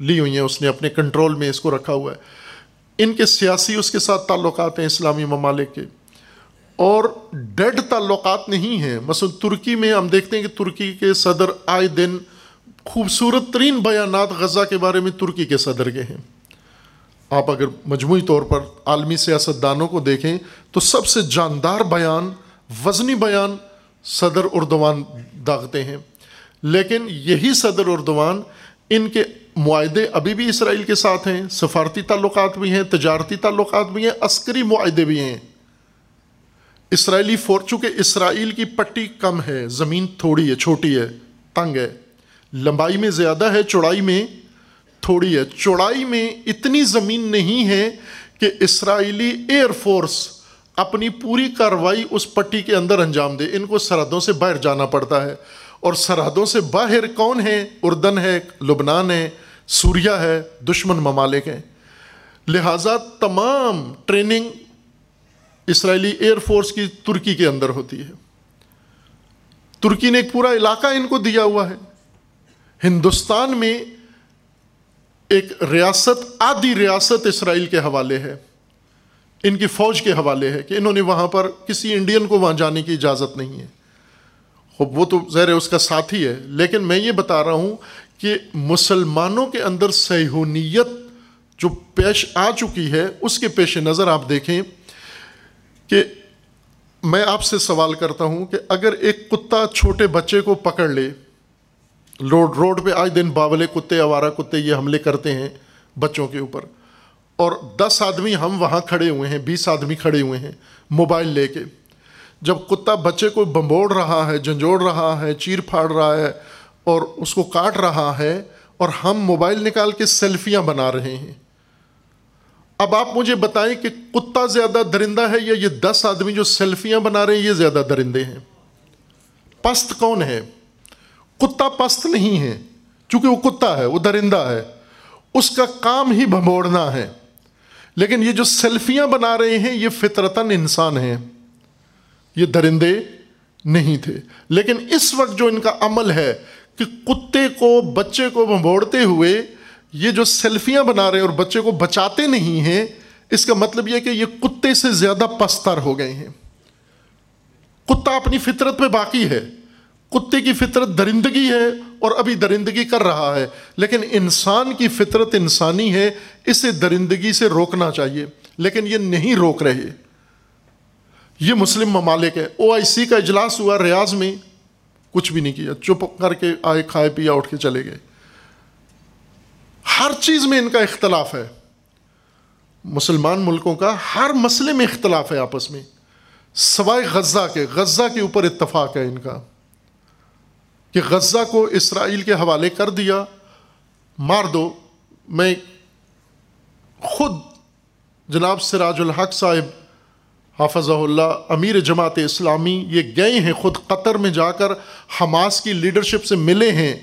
S1: لی ہوئی ہیں، اس نے اپنے کنٹرول میں اس کو رکھا ہوا ہے۔ ان کے سیاسی اس کے ساتھ تعلقات ہیں اسلامی ممالک کے۔ اور ڈیڈ تعلقات نہیں ہیں۔ مثلا ترکی میں ہم دیکھتے ہیں کہ ترکی کے صدر آئے دن خوبصورت ترین بیانات غزہ کے بارے میں ترکی کے صدر کے ہیں۔ آپ اگر مجموعی طور پر عالمی سیاست دانوں کو دیکھیں تو سب سے جاندار بیان، وزنی بیان صدر اردوان داغتے ہیں۔ لیکن یہی صدر اردوان ان کے معاہدے ابھی بھی اسرائیل کے ساتھ ہیں، سفارتی تعلقات بھی ہیں، تجارتی تعلقات بھی ہیں، عسکری معاہدے بھی ہیں۔ اسرائیلی فور چونکہ اسرائیل کی پٹی کم ہے، زمین تھوڑی ہے، چھوٹی ہے، تنگ ہے۔ لمبائی میں زیادہ ہے، چوڑائی میں تھوڑی ہے۔ چوڑائی میں اتنی زمین نہیں ہے کہ اسرائیلی ایئر فورس اپنی پوری کاروائی اس پٹی کے اندر انجام دے۔ ان کو سرحدوں سے باہر جانا پڑتا ہے۔ اور سرحدوں سے باہر کون ہے؟ اردن ہے، لبنان ہے سوریا ہے، دشمن ممالک ہیں۔ لہٰذا تمام ٹریننگ اسرائیلی ایئر فورس کی ترکی کے اندر ہوتی ہے۔ ترکی نے ایک پورا علاقہ ان کو دیا ہوا ہے۔ ہندوستان میں ایک ریاست، آدھی ریاست اسرائیل کے حوالے ہے، ان کی فوج کے حوالے ہے کہ انہوں نے وہاں پر کسی انڈین کو وہاں جانے کی اجازت نہیں ہے۔ خب، وہ تو زہر اس کا ساتھی ہے، لیکن میں یہ بتا رہا ہوں کہ مسلمانوں کے اندر سیہونیت جو پیش آ چکی ہے، اس کے پیش نظر آپ دیکھیں کہ میں آپ سے سوال کرتا ہوں کہ اگر ایک کتا چھوٹے بچے کو پکڑ لے روڈ روڈ پہ آج دن باولے کتے، آوارہ کتے یہ حملے کرتے ہیں بچوں کے اوپر۔ اور دس آدمی ہم وہاں کھڑے ہوئے ہیں، بیس آدمی کھڑے ہوئے ہیں موبائل لے کے۔ جب کتا بچے کو بمبوڑ رہا ہے، جھنجھوڑ رہا ہے، چیر پھاڑ رہا ہے اور اس کو کاٹ رہا ہے اور ہم موبائل نکال کے سیلفیاں بنا رہے ہیں۔ اب آپ مجھے بتائیں کہ کتا زیادہ درندہ ہے یا یہ دس آدمی جو سیلفیاں بنا رہے ہیں، یہ زیادہ درندے ہیں؟ پست کون ہے؟ کتا پست نہیں ہے، چونکہ وہ کتا ہے، وہ درندہ ہے۔ اس کا کام ہی بھموڑنا ہے۔ لیکن یہ جو سیلفیاں بنا رہے ہیں، یہ فطرتاً انسان ہیں۔ یہ درندے نہیں تھے۔ لیکن اس وقت جو ان کا عمل ہے کہ کتے کو، بچے کو بھموڑتے ہوئے یہ جو سیلفیاں بنا رہے ہیں اور بچے کو بچاتے نہیں ہیں، اس کا مطلب یہ کہ یہ کتے سے زیادہ پستر ہو گئے ہیں۔ کتا اپنی فطرت پہ باقی ہے۔ کتے کی فطرت درندگی ہے اور ابھی درندگی کر رہا ہے، لیکن انسان کی فطرت انسانی ہے، اسے درندگی سے روکنا چاہیے، لیکن یہ نہیں روک رہے۔ یہ مسلم ممالک ہے۔ او آئی سی کا اجلاس ہوا ریاض میں، کچھ بھی نہیں کیا، چپ کر کے آئے، کھائے، پیا، اٹھ کے چلے گئے۔ ہر چیز میں ان کا اختلاف ہے۔ مسلمان ملکوں کا ہر مسئلے میں اختلاف ہے آپس میں۔ سوائے غزہ کے غزہ کے اوپر اتفاق ہے ان کا۔ کہ غزہ کو اسرائیل کے حوالے کر دیا، مار دو۔ میں خود جناب سراج الحق صاحب حافظ اللہ، امیر جماعت اسلامی، یہ گئے ہیں خود قطر میں جا کر، حماس کی لیڈرشپ سے ملے ہیں،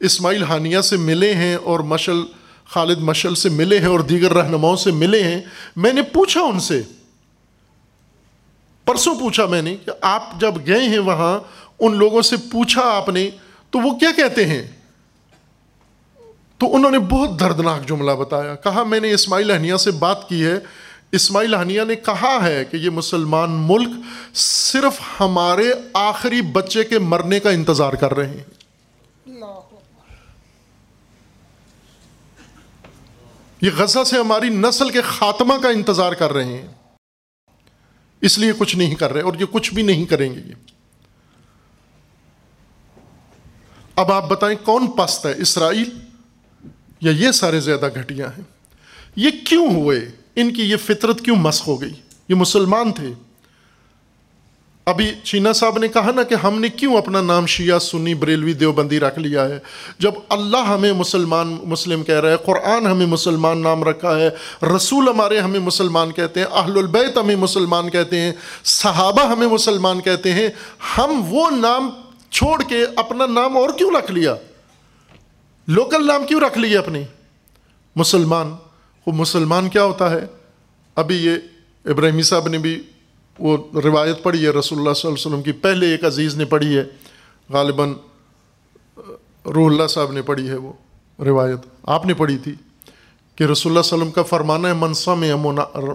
S1: اسماعیل حانیہ سے ملے ہیں اور مشل، خالد مشل سے ملے ہیں اور دیگر رہنماؤں سے ملے ہیں۔ میں نے پوچھا ان سے، پرسوں پوچھا میں نے کہ آپ جب گئے ہیں وہاں ان لوگوں سے پوچھا آپ نے، تو وہ کیا کہتے ہیں؟ تو انہوں نے بہت دردناک جملہ بتایا، کہا، میں نے اسماعیل ہنیا سے بات کی ہے۔ اسماعیل ہنیا نے کہا ہے کہ یہ مسلمان ملک صرف ہمارے آخری بچے کے مرنے کا انتظار کر رہے ہیں۔ یہ غزہ سے ہماری نسل کے خاتمہ کا انتظار کر رہے ہیں۔ اس لیے کچھ نہیں کر رہے اور یہ کچھ بھی نہیں کریں گے۔ یہ اب آپ بتائیں کون پست ہے؟ اسرائیل؟ یا یہ سارے زیادہ گھٹیاں ہیں؟ یہ کیوں ہوئے؟ ان کی یہ فطرت کیوں مسخ ہو گئی؟ یہ مسلمان تھے۔ ابھی چینا صاحب نے کہا نا کہ ہم نے کیوں اپنا نام شیعہ، سنی، بریلوی دیوبندی رکھ لیا ہے؟ جب اللہ ہمیں مسلمان، مسلم کہہ رہا ہے، قرآن ہمیں مسلمان نام رکھا ہے، رسول ہمارے ہمیں مسلمان کہتے ہیں، اہل البیت ہمیں مسلمان کہتے ہیں، صحابہ ہمیں مسلمان کہتے ہیں، ہم وہ نام چھوڑ کے اپنا نام اور کیوں رکھ لیا؟ لوکل نام کیوں رکھ لیے اپنے مسلمان وہ مسلمان کیا ہوتا ہے؟ ابھی یہ ابراہیمی صاحب نے بھی وہ روایت پڑھی ہے، رسول اللہ صلی اللہ علیہ وسلم کی پہلے ایک عزیز نے پڑھی ہے، غالباً، روح اللہ صاحب نے پڑھی ہے وہ روایت، آپ نے پڑھی تھی کہ رسول اللہ علیہ وسلم کا فرمانا ہے منسم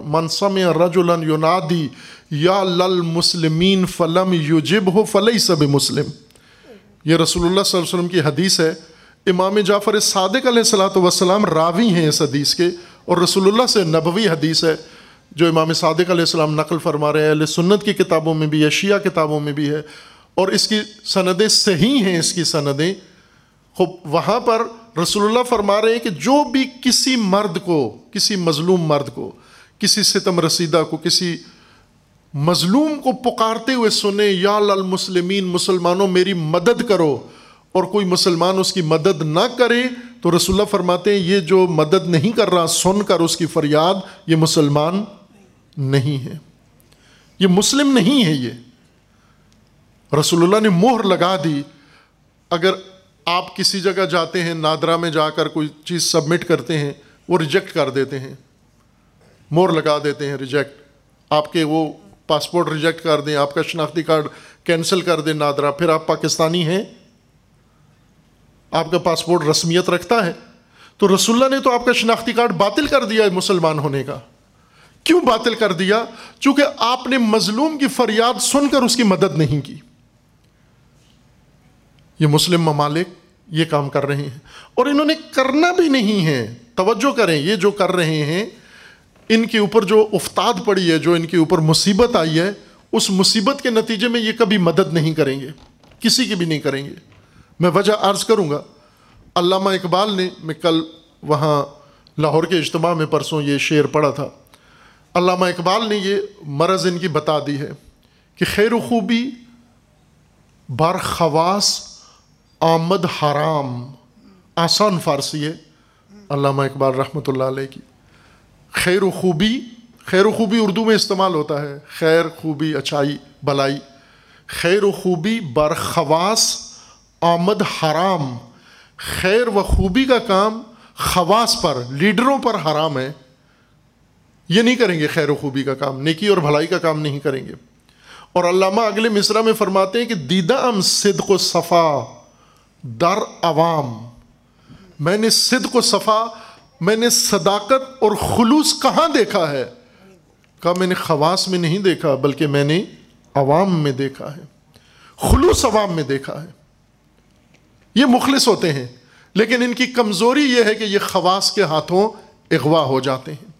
S1: منسم رجولن یونادی یا لل مسلمین فلم یوجب ہو فلئی سب مسلم یہ رسول اللہ صلی اللہ علیہ وسلم کی حدیث ہے، امام جعفر صادق علیہ السلاۃ وسلام راوی ہیں اس حدیث کے، اور رسول اللہ سے نبوی حدیث ہے، جو امام صادق علیہ السلام نقل فرما رہے ہیں علیہ سنت کی کتابوں میں بھی ہے، شیعہ کتابوں میں بھی ہے، اور اس کی سندیں صحیح ہیں اس کی سندیں۔ خوب، وہاں پر رسول اللہ فرما رہے ہیں کہ جو بھی کسی مرد کو، کسی مظلوم مرد کو، کسی ستم رسیدہ کو، کسی مظلوم کو پکارتے ہوئے سنے یا للمسلمین مسلمانوں میری مدد کرو۔ اور کوئی مسلمان اس کی مدد نہ کرے تو رسول اللہ فرماتے ہیں، یہ جو مدد نہیں کر رہا، سن کر اس کی فریاد، یہ مسلمان نہیں ہے۔ یہ مسلم نہیں ہے یہ۔ رسول اللہ نے مہر لگا دی۔ اگر آپ کسی جگہ جاتے ہیں نادرا میں جا کر کوئی چیز سبمٹ کرتے ہیں، وہ ریجیکٹ کر دیتے ہیں۔ مور لگا دیتے ہیں، ریجیکٹ۔ آپ کے وہ پاسپورٹ ریجیکٹ کر دیں، آپ کا شناختی کارڈ کینسل کر دیں نادرا پھر آپ پاکستانی ہیں۔ آپ کا پاسپورٹ رسمیت رکھتا ہے۔ تو رسول اللہ نے تو آپ کا شناختی کارڈ باطل کر دیا ہے مسلمان ہونے کا۔ کیوں باطل کر دیا؟ چونکہ آپ نے مظلوم کی فریاد سن کر اس کی مدد نہیں کی۔ یہ مسلم ممالک یہ کام کر رہے ہیں۔ اور انہوں نے کرنا بھی نہیں ہے۔ توجہ کریں، یہ جو کر رہے ہیں ان کے اوپر جو افتاد پڑی ہے، جو ان کے اوپر مصیبت آئی ہے، اس مصیبت کے نتیجے میں یہ کبھی مدد نہیں کریں گے، کسی کی بھی نہیں کریں گے۔ میں وجہ عرض کروں گا، علامہ اقبال نے، میں کل وہاں لاہور کے اجتماع میں پرسوں یہ شعر پڑھا تھا۔ علامہ اقبال نے یہ مرض ان کی بتا دی ہے کہ خیر و خوبی بار خواص آمد حرام، آسان فارسی ہے۔ علامہ اقبال رحمۃ اللہ علیہ کی۔ خیر و خوبی، خیر و خوبی اردو میں استعمال ہوتا ہے۔ خیر، خوبی، اچھائی، بلائی۔ خیر و خوبی بر خواص آمد حرام۔ خیر و خوبی کا کام خواص پر، لیڈروں پر حرام ہے۔ یہ نہیں کریں گے خیر و خوبی کا کام، نیکی اور بھلائی کا کام نہیں کریں گے۔ اور علامہ اگلے مصرا میں فرماتے ہیں کہ دیدہ ام صدق و صفا، در عوام۔ میں نے صدق و صفا میں نے صداقت اور خلوص کہاں دیکھا ہے؟ کہا، میں نے خواص میں نہیں دیکھا، بلکہ میں نے عوام میں دیکھا ہے۔ خلوص عوام میں دیکھا ہے۔ یہ مخلص ہوتے ہیں، لیکن ان کی کمزوری یہ ہے کہ یہ خواص کے ہاتھوں اغوا ہو جاتے ہیں۔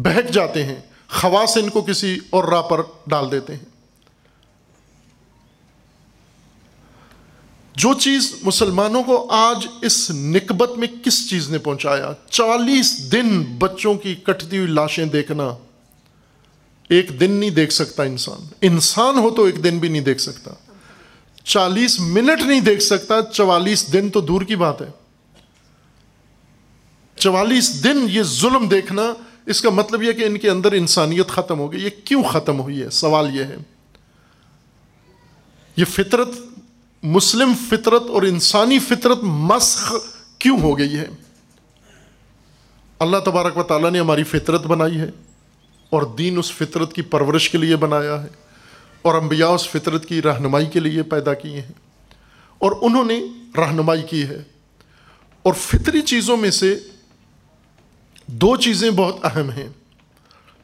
S1: بہک جاتے ہیں، خواص ان کو کسی اور راہ پر ڈال دیتے ہیں۔ جو چیز مسلمانوں کو آج اس نکبت میں کس چیز نے پہنچایا؟ چالیس دن بچوں کی کٹتی ہوئی لاشیں دیکھنا۔ ایک دن نہیں دیکھ سکتا انسان۔ انسان ہو تو ایک دن بھی نہیں دیکھ سکتا۔ چالیس منٹ نہیں دیکھ سکتا، چوالیس دن تو دور کی بات ہے۔ چوالیس دن یہ ظلم دیکھنا، اس کا مطلب یہ کہ ان کے اندر انسانیت ختم ہو گئی۔ یہ کیوں ختم ہوئی ہے؟ سوال یہ ہے۔ یہ فطرت مسلم فطرت اور انسانی فطرت مسخ کیوں ہو گئی ہے؟ اللہ تبارک و تعالیٰ نے ہماری فطرت بنائی ہے اور دین اس فطرت کی پرورش کے لیے بنایا ہے اور انبیاء اس فطرت کی رہنمائی کے لیے پیدا کیے ہیں اور انہوں نے رہنمائی کی ہے۔ اور فطری چیزوں میں سے دو چیزیں بہت اہم ہیں۔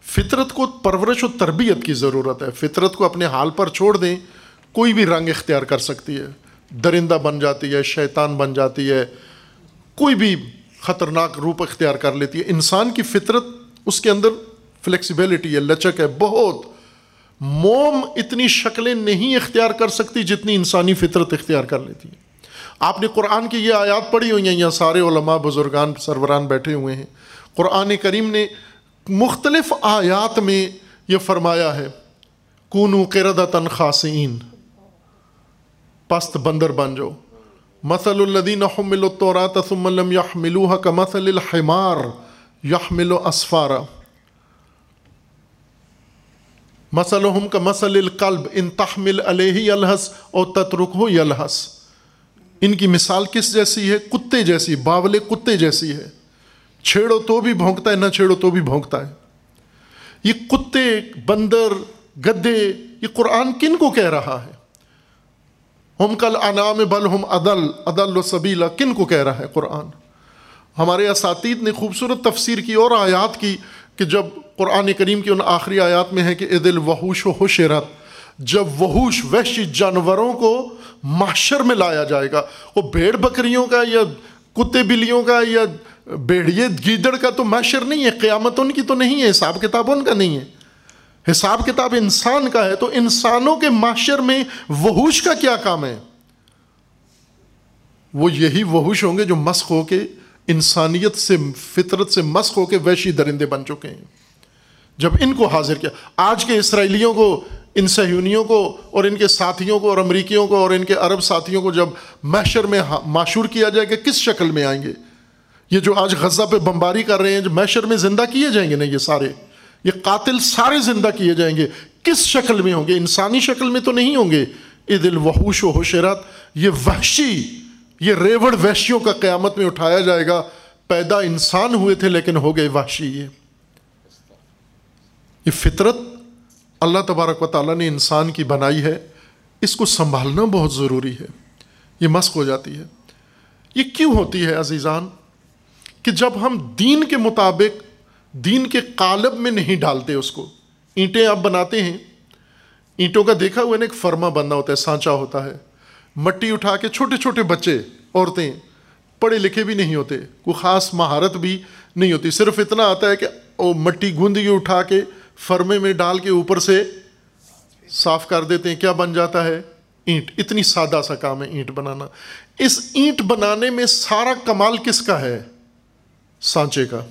S1: فطرت کو پرورش و تربیت کی ضرورت ہے۔ فطرت کو اپنے حال پر چھوڑ دیں کوئی بھی رنگ اختیار کر سکتی ہے، درندہ بن جاتی ہے، شیطان بن جاتی ہے، کوئی بھی خطرناک روپ اختیار کر لیتی ہے۔ انسان کی فطرت، اس کے اندر فلیکسیبلٹی ہے، لچک ہے، بہت۔ موم اتنی شکلیں نہیں اختیار کر سکتی جتنی انسانی فطرت اختیار کر لیتی ہے۔ آپ نے قرآن کی یہ آیات پڑھی ہوئی ہیں، یہاں سارے علماء بزرگان، سروران بیٹھے ہوئے ہیں۔ قرآن کریم نے مختلف آیات میں یہ فرمایا ہے، کونو قردتن خاصین پست بندر بن جاؤ۔ مثل الدین حمل التورات ثم لم يحملوها كمثل الحمار يحمل اسفارا مثلهم كمثل القلب ان تحمل عليه يلهس او تتركه يلهس ان کی مثال کس جیسی ہے؟ کتے جیسی، باولے کتے جیسی ہے۔ چھیڑو تو بھی بھونکتا ہے، نہ چھیڑو تو بھی بھونکتا ہے۔ یہ کتے، بندر گدے یہ قرآن کن کو کہہ رہا ہے؟ ہم کل انعام بل ہم عدل عدل و سبیلا کن کو کہہ رہا ہے قرآن؟ ہمارے اساتید نے خوبصورت تفسیر کی اور آیات کی کہ جب قرآن کریم کی ان آخری آیات میں ہے کہ عدل وحوش و حشرت، جب وحوش، وحشی جانوروں کو معاشر میں لایا جائے گا، وہ بھیڑ بکریوں کا یا کتے بلیوں کا یا بیڑیے گیدڑ کا تو معاشر نہیں ہے، قیامت ان کی تو نہیں ہے، حساب کتاب ان کا نہیں ہے۔ حساب کتاب انسان کا ہے تو انسانوں کے معاشر میں وحوش کا کیا کام ہے؟ وہ یہی وحوش ہوں گے جو مسخ ہو کے انسانیت سے، فطرت سے مسخ ہو کے ویشی درندے بن چکے ہیں۔ جب ان کو حاضر کیا، آج کے اسرائیلیوں کو، ان سہیونیوں کو اور ان کے ساتھیوں کو اور امریکیوں کو اور ان کے عرب ساتھیوں کو جب محشر میں ہاں، معشور کیا جائے گا، کس شکل میں آئیں گے؟ یہ جو آج غزہ پہ بمباری کر رہے ہیں، جو محشر میں زندہ کیے جائیں گے نا یہ سارے؟ یہ قاتل سارے زندہ کیے جائیں گے۔ کس شکل میں ہوں گے؟ انسانی شکل میں تو نہیں ہوں گے۔ عید الوحوش و حشرات یہ وحشی، یہ ریوڑ وحشیوں کا قیامت میں اٹھایا جائے گا۔ پیدا انسان ہوئے تھے لیکن ہو گئے وحشی یہ۔ یہ فطرت اللہ تبارک و تعالیٰ نے انسان کی بنائی ہے۔ اس کو سنبھالنا بہت ضروری ہے۔ یہ مسق ہو جاتی ہے۔ یہ کیوں ہوتی ہے عزیزان؟ کہ جب ہم دین کے مطابق دین کے قالب میں نہیں ڈالتے اس کو۔ اینٹیں آپ بناتے ہیں۔ اینٹوں کا دیکھا ہوا نا، ایک فرما بننا ہوتا ہے، سانچا ہوتا ہے۔ مٹی اٹھا کے چھوٹے چھوٹے بچے، عورتیں، پڑھے لکھے بھی نہیں ہوتے۔ کوئی خاص مہارت بھی نہیں ہوتی۔ صرف اتنا آتا ہے کہ وہ مٹی گوندگی اٹھا کے فرمے میں ڈال کے اوپر سے صاف کر دیتے ہیں۔ کیا بن جاتا ہے؟ اینٹ۔ اتنی سادہ سا کام ہے اینٹ بنانا۔ اس اینٹ بنانے میں سارا کمال کس کا ہے؟ سانچے کا۔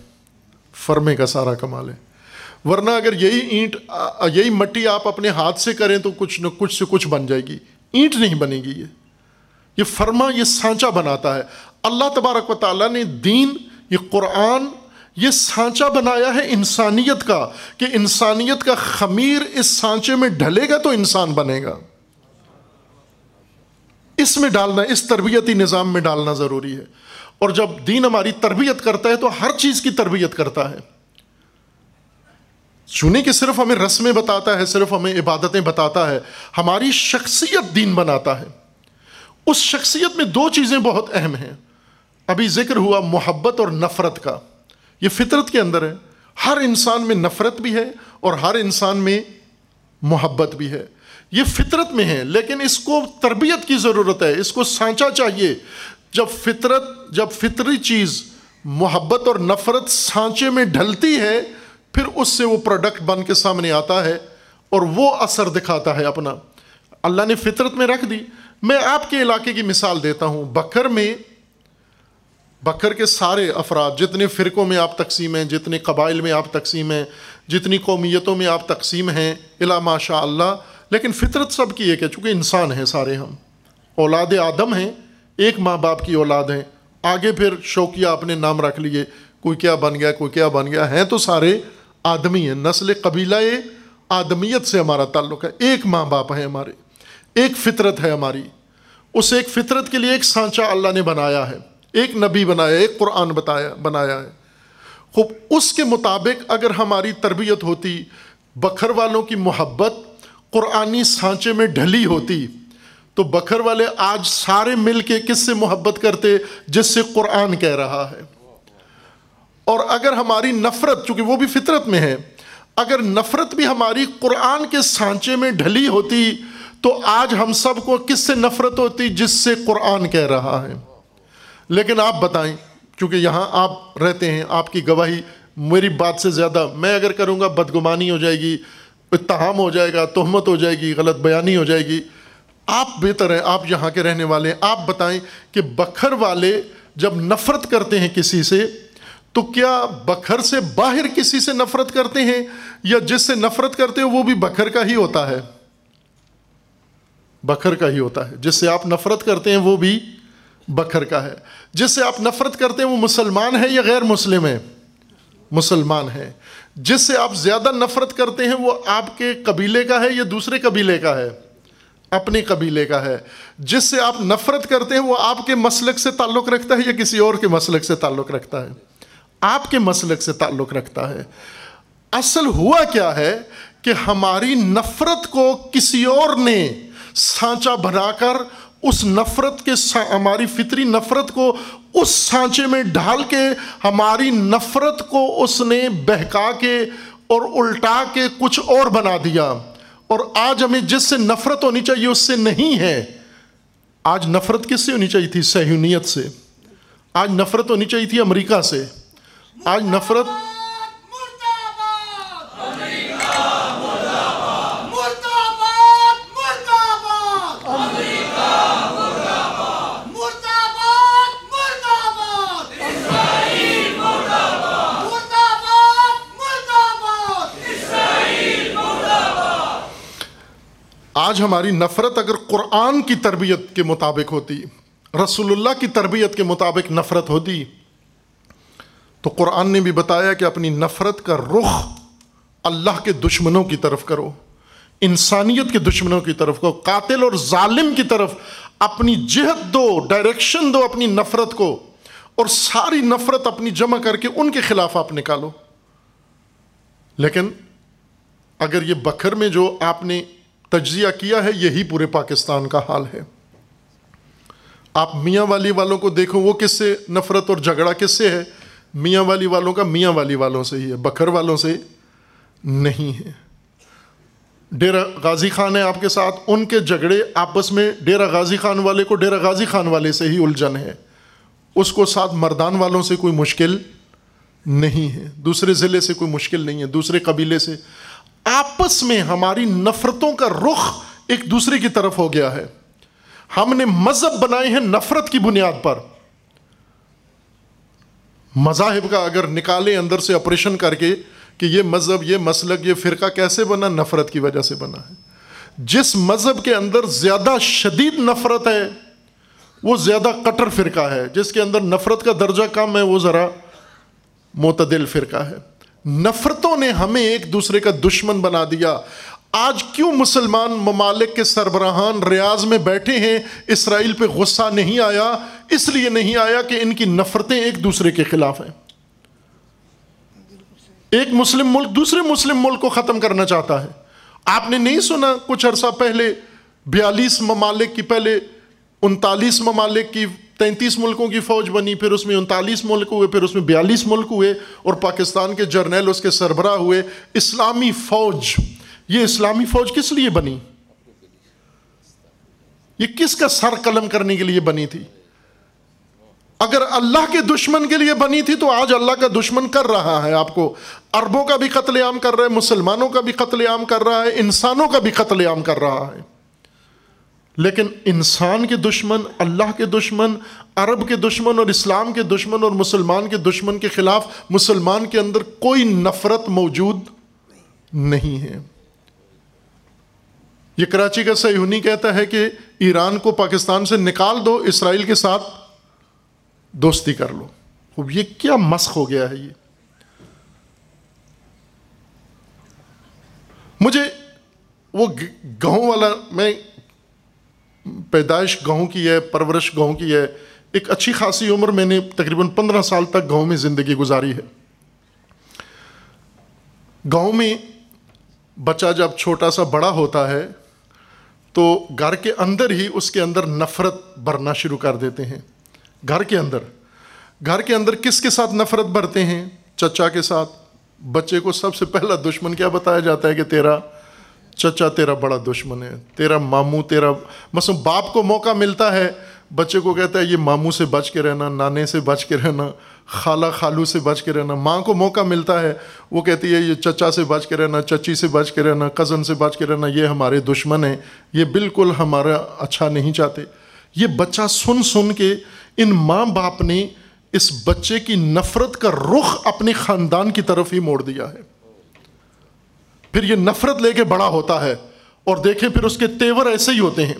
S1: فرمے کا سارا کمال ہے۔ ورنہ اگر یہی اینٹ، یہی مٹی آپ اپنے ہاتھ سے کریں تو کچھ نہ کچھ سے کچھ بن جائے گی۔ اینٹ نہیں بنے گی یہ۔ یہ فرما، یہ سانچا بناتا ہے۔ اللہ تبارک و تعالیٰ نے دین، یہ قرآن، یہ سانچا بنایا ہے انسانیت کا، کہ انسانیت کا خمیر اس سانچے میں ڈھلے گا تو انسان بنے گا۔ اس میں ڈالنا، اس تربیتی نظام میں ڈالنا ضروری ہے۔ اور جب دین ہماری تربیت کرتا ہے تو ہر چیز کی تربیت کرتا ہے۔ چنے کہ صرف ہمیں رسمیں بتاتا ہے، صرف ہمیں عبادتیں بتاتا ہے، ہماری شخصیت دین بناتا ہے۔ اس شخصیت میں دو چیزیں بہت اہم ہیں۔ ابھی ذکر ہوا محبت اور نفرت کا۔ یہ فطرت کے اندر ہے۔ ہر انسان میں نفرت بھی ہے اور ہر انسان میں محبت بھی ہے۔ یہ فطرت میں ہے، لیکن اس کو تربیت کی ضرورت ہے، اس کو سانچا چاہیے۔ جب فطرت، جب فطری چیز محبت اور نفرت سانچے میں ڈھلتی ہے، پھر اس سے وہ پروڈکٹ بن کے سامنے آتا ہے اور وہ اثر دکھاتا ہے اپنا۔ اللہ نے فطرت میں رکھ دی۔ میں آپ کے علاقے کی مثال دیتا ہوں۔ بکر میں، بکر کے سارے افراد، جتنے فرقوں میں آپ تقسیم ہیں، جتنے قبائل میں آپ تقسیم ہیں، جتنی قومیتوں میں آپ تقسیم ہیں، الا ماشاء اللہ لیکن فطرت سب کی ایک ہے، چونکہ انسان ہیں سارے ہم۔ اولاد آدم ہیں۔ ایک ماں باپ کی اولاد ہیں۔ آگے پھر شوقیہ اپنے نام رکھ لیے۔ کوئی کیا بن گیا، کوئی کیا بن گیا۔ ہیں تو سارے آدمی ہیں۔ نسل قبیلہ آدمیت سے ہمارا تعلق ہے۔ ایک ماں باپ ہیں ہمارے۔ ایک فطرت ہے ہماری۔ اس ایک فطرت کے لیے ایک سانچہ اللہ نے بنایا ہے۔ ایک نبی بنایا ایک قرآن بتایا، بنایا ہے۔ خوب، اس کے مطابق اگر ہماری تربیت ہوتی، بکھر والوں کی محبت قرآنی سانچے میں ڈھلی ہوتی تو بکھر والے آج سارے مل کے کس سے محبت کرتے جس سے قرآن کہہ رہا ہے؟ اور اگر ہماری نفرت، چونکہ وہ بھی فطرت میں ہے، اگر نفرت بھی ہماری قرآن کے سانچے میں ڈھلی ہوتی، تو آج ہم سب کو کس سے نفرت ہوتی جس سے قرآن کہہ رہا ہے؟ لیکن آپ بتائیں کیونکہ یہاں آپ رہتے ہیں، آپ کی گواہی میری بات سے زیادہ میں اگر کروں گا، بدگمانی ہو جائے گی اتحام ہو جائے گا، تہمت ہو جائے گی، غلط بیانی ہو جائے گی۔ آپ بہتر ہیں، آپ یہاں کے رہنے والے ہیں۔ آپ بتائیں کہ بکھر والے جب نفرت کرتے ہیں کسی سے، تو کیا بکھر سے باہر کسی سے نفرت کرتے ہیں؟ یا جس سے نفرت کرتے ہیں وہ بھی بکھر کا ہی ہوتا ہے؟ بکھر کا ہی ہوتا ہے۔ جس سے آپ نفرت کرتے ہیں، وہ بھی بکھر کا ہے۔ جس سے آپ نفرت کرتے ہیں، وہ مسلمان ہے یا غیر مسلم ہے؟ مسلمان ہے۔ جس سے آپ زیادہ نفرت کرتے ہیں، وہ آپ کے قبیلے کا ہے یا دوسرے قبیلے کا ہے؟ اپنے قبیلے کا ہے۔ جس سے آپ نفرت کرتے ہیں، وہ آپ کے مسلک سے تعلق رکھتا ہے یا کسی اور کے مسلک سے تعلق رکھتا ہے؟ آپ کے مسلک سے تعلق رکھتا ہے۔ اصل ہوا کیا ہے کہ ہماری نفرت کو کسی اور نے سانچا بنا کر اس نفرت کے ہماری فطری نفرت کو اس سانچے میں ڈھال کے، ہماری نفرت کو اس نے بہکا کے اور الٹا کے کچھ اور بنا دیا۔ اور آج ہمیں جس سے نفرت ہونی چاہیے اس سے نہیں ہے۔ آج نفرت کس سے ہونی چاہیے تھی؟ سہیونیت سے۔ آج نفرت ہونی چاہیے تھی امریکہ سے۔ آج نفرت آج ہماری نفرت اگر قرآن کی تربیت کے مطابق ہوتی، رسول اللہ کی تربیت کے مطابق نفرت ہوتی، تو قرآن نے بھی بتایا کہ اپنی نفرت کا رخ اللہ کے دشمنوں کی طرف کرو، انسانیت کے دشمنوں کی طرف کو قاتل اور ظالم کی طرف اپنی جہت دو ڈائریکشن دو اپنی نفرت کو، اور ساری نفرت اپنی جمع کر کے ان کے خلاف آپ نکالو۔ لیکن اگر یہ بکھر میں جو آپ نے تجزیہ کیا ہے، یہی پورے پاکستان کا حال ہے۔ آپ میاں والی والوں کو دیکھو، وہ کس سے نفرت اور جھگڑا کس سے ہے؟ میاں والی والوں کا میاں والی والوں سے ہی ہے بکر والوں سے نہیں ہے۔ ڈیرا غازی خان ہے آپ کے ساتھ، ان کے جھگڑے آپس میں ڈیرا غازی خان والے کو ڈیرا غازی خان والے سے ہی الجھن ہے۔ اس کو ساتھ مردان والوں سے کوئی مشکل نہیں ہے۔ دوسرے ضلع سے کوئی مشکل نہیں ہے، دوسرے قبیلے سے آپس میں ہماری نفرتوں کا رخ ایک دوسرے کی طرف ہو گیا ہے۔ ہم نے مذہب بنائے ہیں نفرت کی بنیاد پر۔ مذاہب کا اگر نکالے اندر سے آپریشن کر کے کہ یہ مذہب، یہ مسلک، یہ فرقہ کیسے بنا؟ نفرت کی وجہ سے بنا ہے۔ جس مذہب کے اندر زیادہ شدید نفرت ہے، وہ زیادہ کٹر فرقہ ہے۔ جس کے اندر نفرت کا درجہ کم ہے، وہ ذرا معتدل فرقہ ہے۔ نفرتوں نے ہمیں ایک دوسرے کا دشمن بنا دیا۔ آج کیوں مسلمان ممالک کے سربراہان ریاض میں بیٹھے ہیں؟ اسرائیل پہ غصہ نہیں آیا، اس لیے نہیں آیا کہ ان کی نفرتیں ایک دوسرے کے خلاف ہیں۔ ایک مسلم ملک دوسرے مسلم ملک کو ختم کرنا چاہتا ہے۔ آپ نے نہیں سنا کچھ عرصہ پہلے، بیالیس ممالک کی پہلے، انتالیس ممالک کی تینتیس ملکوں کی فوج بنی، پھر اس میں انتالیس ملک ہوئے، پھر اس میں بیالیس ملک ہوئے، اور پاکستان کے جرنیل اس کے سربراہ ہوئے۔ اسلامی فوج، یہ اسلامی فوج کس لیے بنی؟ یہ کس کا سر قلم کرنے کے لیے بنی تھی؟ اگر اللہ کے دشمن کے لیے بنی تھی تو آج اللہ کا دشمن کر رہا ہے آپ کو۔ اربوں کا بھی قتل عام کر رہا ہے، مسلمانوں کا بھی قتل عام کر رہا ہے، انسانوں کا بھی قتل عام کر رہا ہے۔ لیکن انسان کے دشمن، اللہ کے دشمن، عرب کے دشمن اور اسلام کے دشمن اور مسلمان کے دشمن کے خلاف مسلمان کے اندر کوئی نفرت موجود نہیں ہے۔ یہ کراچی کا سیہونی کہتا ہے کہ ایران کو پاکستان سے نکال دو، اسرائیل کے ساتھ دوستی کر لو۔ اب یہ کیا مسخ ہو گیا ہے یہ؟ مجھے وہ گہوں والا، میں پیدائش گہوں کی ہے، پرورش گہوں کی ہے۔ ایک اچھی خاصی عمر میں نے تقریباً پندرہ سال تک گاؤں میں زندگی گزاری ہے۔ گاؤں میں بچہ جب چھوٹا سا بڑا ہوتا ہے، تو گھر کے اندر ہی اس کے اندر نفرت بھرنا شروع کر دیتے ہیں۔ گھر کے اندر۔ گھر کے اندر کس کے ساتھ نفرت بھرتے ہیں؟ چچا کے ساتھ۔ بچے کو سب سے پہلا دشمن کیا بتایا جاتا ہے کہ تیرا چچا تیرا بڑا دشمن ہے، تیرا ماموں، تیرا مثلا باپ کو موقع ملتا ہے۔ بچے کو کہتا ہے، یہ ماموں سے بچ کے رہنا، نانے سے بچ کے رہنا، خالہ خالو سے بچ کے رہنا۔ ماں کو موقع ملتا ہے، وہ کہتی ہے، یہ چچا سے بچ کے رہنا، چچی سے بچ کے رہنا کزن سے بچ کے رہنا، یہ ہمارے دشمن ہیں۔ یہ بالکل ہمارا اچھا نہیں چاہتے۔ یہ بچہ سن سن کے ان ماں باپ نے اس بچے کی نفرت کا رخ اپنے خاندان کی طرف ہی موڑ دیا ہے۔ پھر یہ نفرت لے کے بڑا ہوتا ہے اور دیکھیں پھر اس کے تیور ایسے ہی ہوتے ہیں۔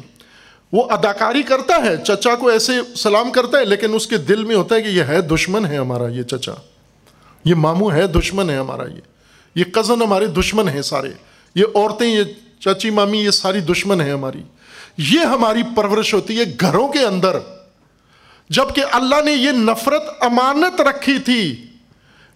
S1: وہ اداکاری کرتا ہے، چچا کو ایسے سلام کرتا ہے، لیکن اس کے دل میں ہوتا ہے کہ یہ ہے دشمن ہے ہمارا یہ چچا۔ یہ ماموں ہے، دشمن ہے ہمارا یہ۔ یہ کزن ہمارے دشمن ہیں سارے۔ یہ عورتیں، یہ چچی مامی، یہ ساری دشمن ہیں ہماری۔ یہ ہماری پرورش ہوتی ہے گھروں کے اندر۔ جبکہ اللہ نے یہ نفرت امانت رکھی تھی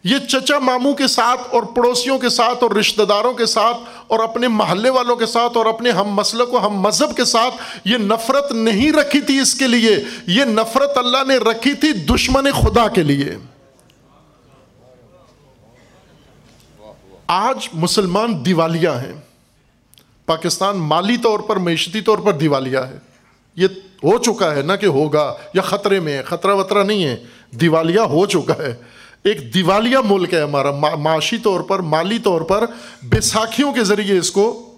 S1: یہ چچا ماموں کے ساتھ اور پڑوسیوں کے ساتھ اور رشتہ داروں کے ساتھ اور اپنے محلے والوں کے ساتھ اور اپنے ہم مسلک و ہم مذہب کے ساتھ یہ نفرت نہیں رکھی تھی اس کے لیے، یہ نفرت اللہ نے رکھی تھی دشمن خدا کے لیے۔ آج مسلمان دیوالیاں ہیں۔ پاکستان مالی طور پر، معیشتی طور پر دیوالیہ ہے یہ ہو چکا ہے، نہ کہ ہوگا، یا خطرے میں ہے خطرہ وطرہ نہیں ہے دیوالیہ ہو چکا ہے۔ ایک دیوالیہ ملک ہے ہمارا معاشی طور پر، مالی طور پر، بیساکھیوں کے ذریعے اس کو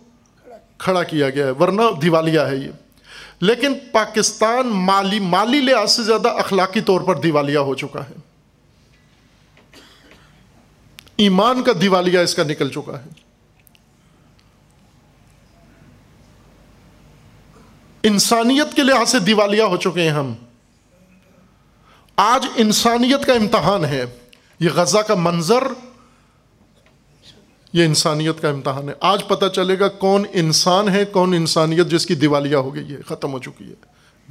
S1: کھڑا کیا گیا ہے، ورنہ دیوالیہ ہے یہ۔ لیکن پاکستان مالی مالی لحاظ سے زیادہ اخلاقی طور پر دیوالیہ ہو چکا ہے۔ ایمان کا دیوالیہ اس کا نکل چکا ہے۔ انسانیت کے لحاظ سے دیوالیہ ہو چکے ہیں ہم۔ آج انسانیت کا امتحان ہے۔ یہ غزہ کا منظر یہ انسانیت کا امتحان ہے۔ آج پتہ چلے گا کون انسان ہے، کون انسانیت جس کی دیوالیہ ہو گئی ہے، ختم ہو چکی ہے۔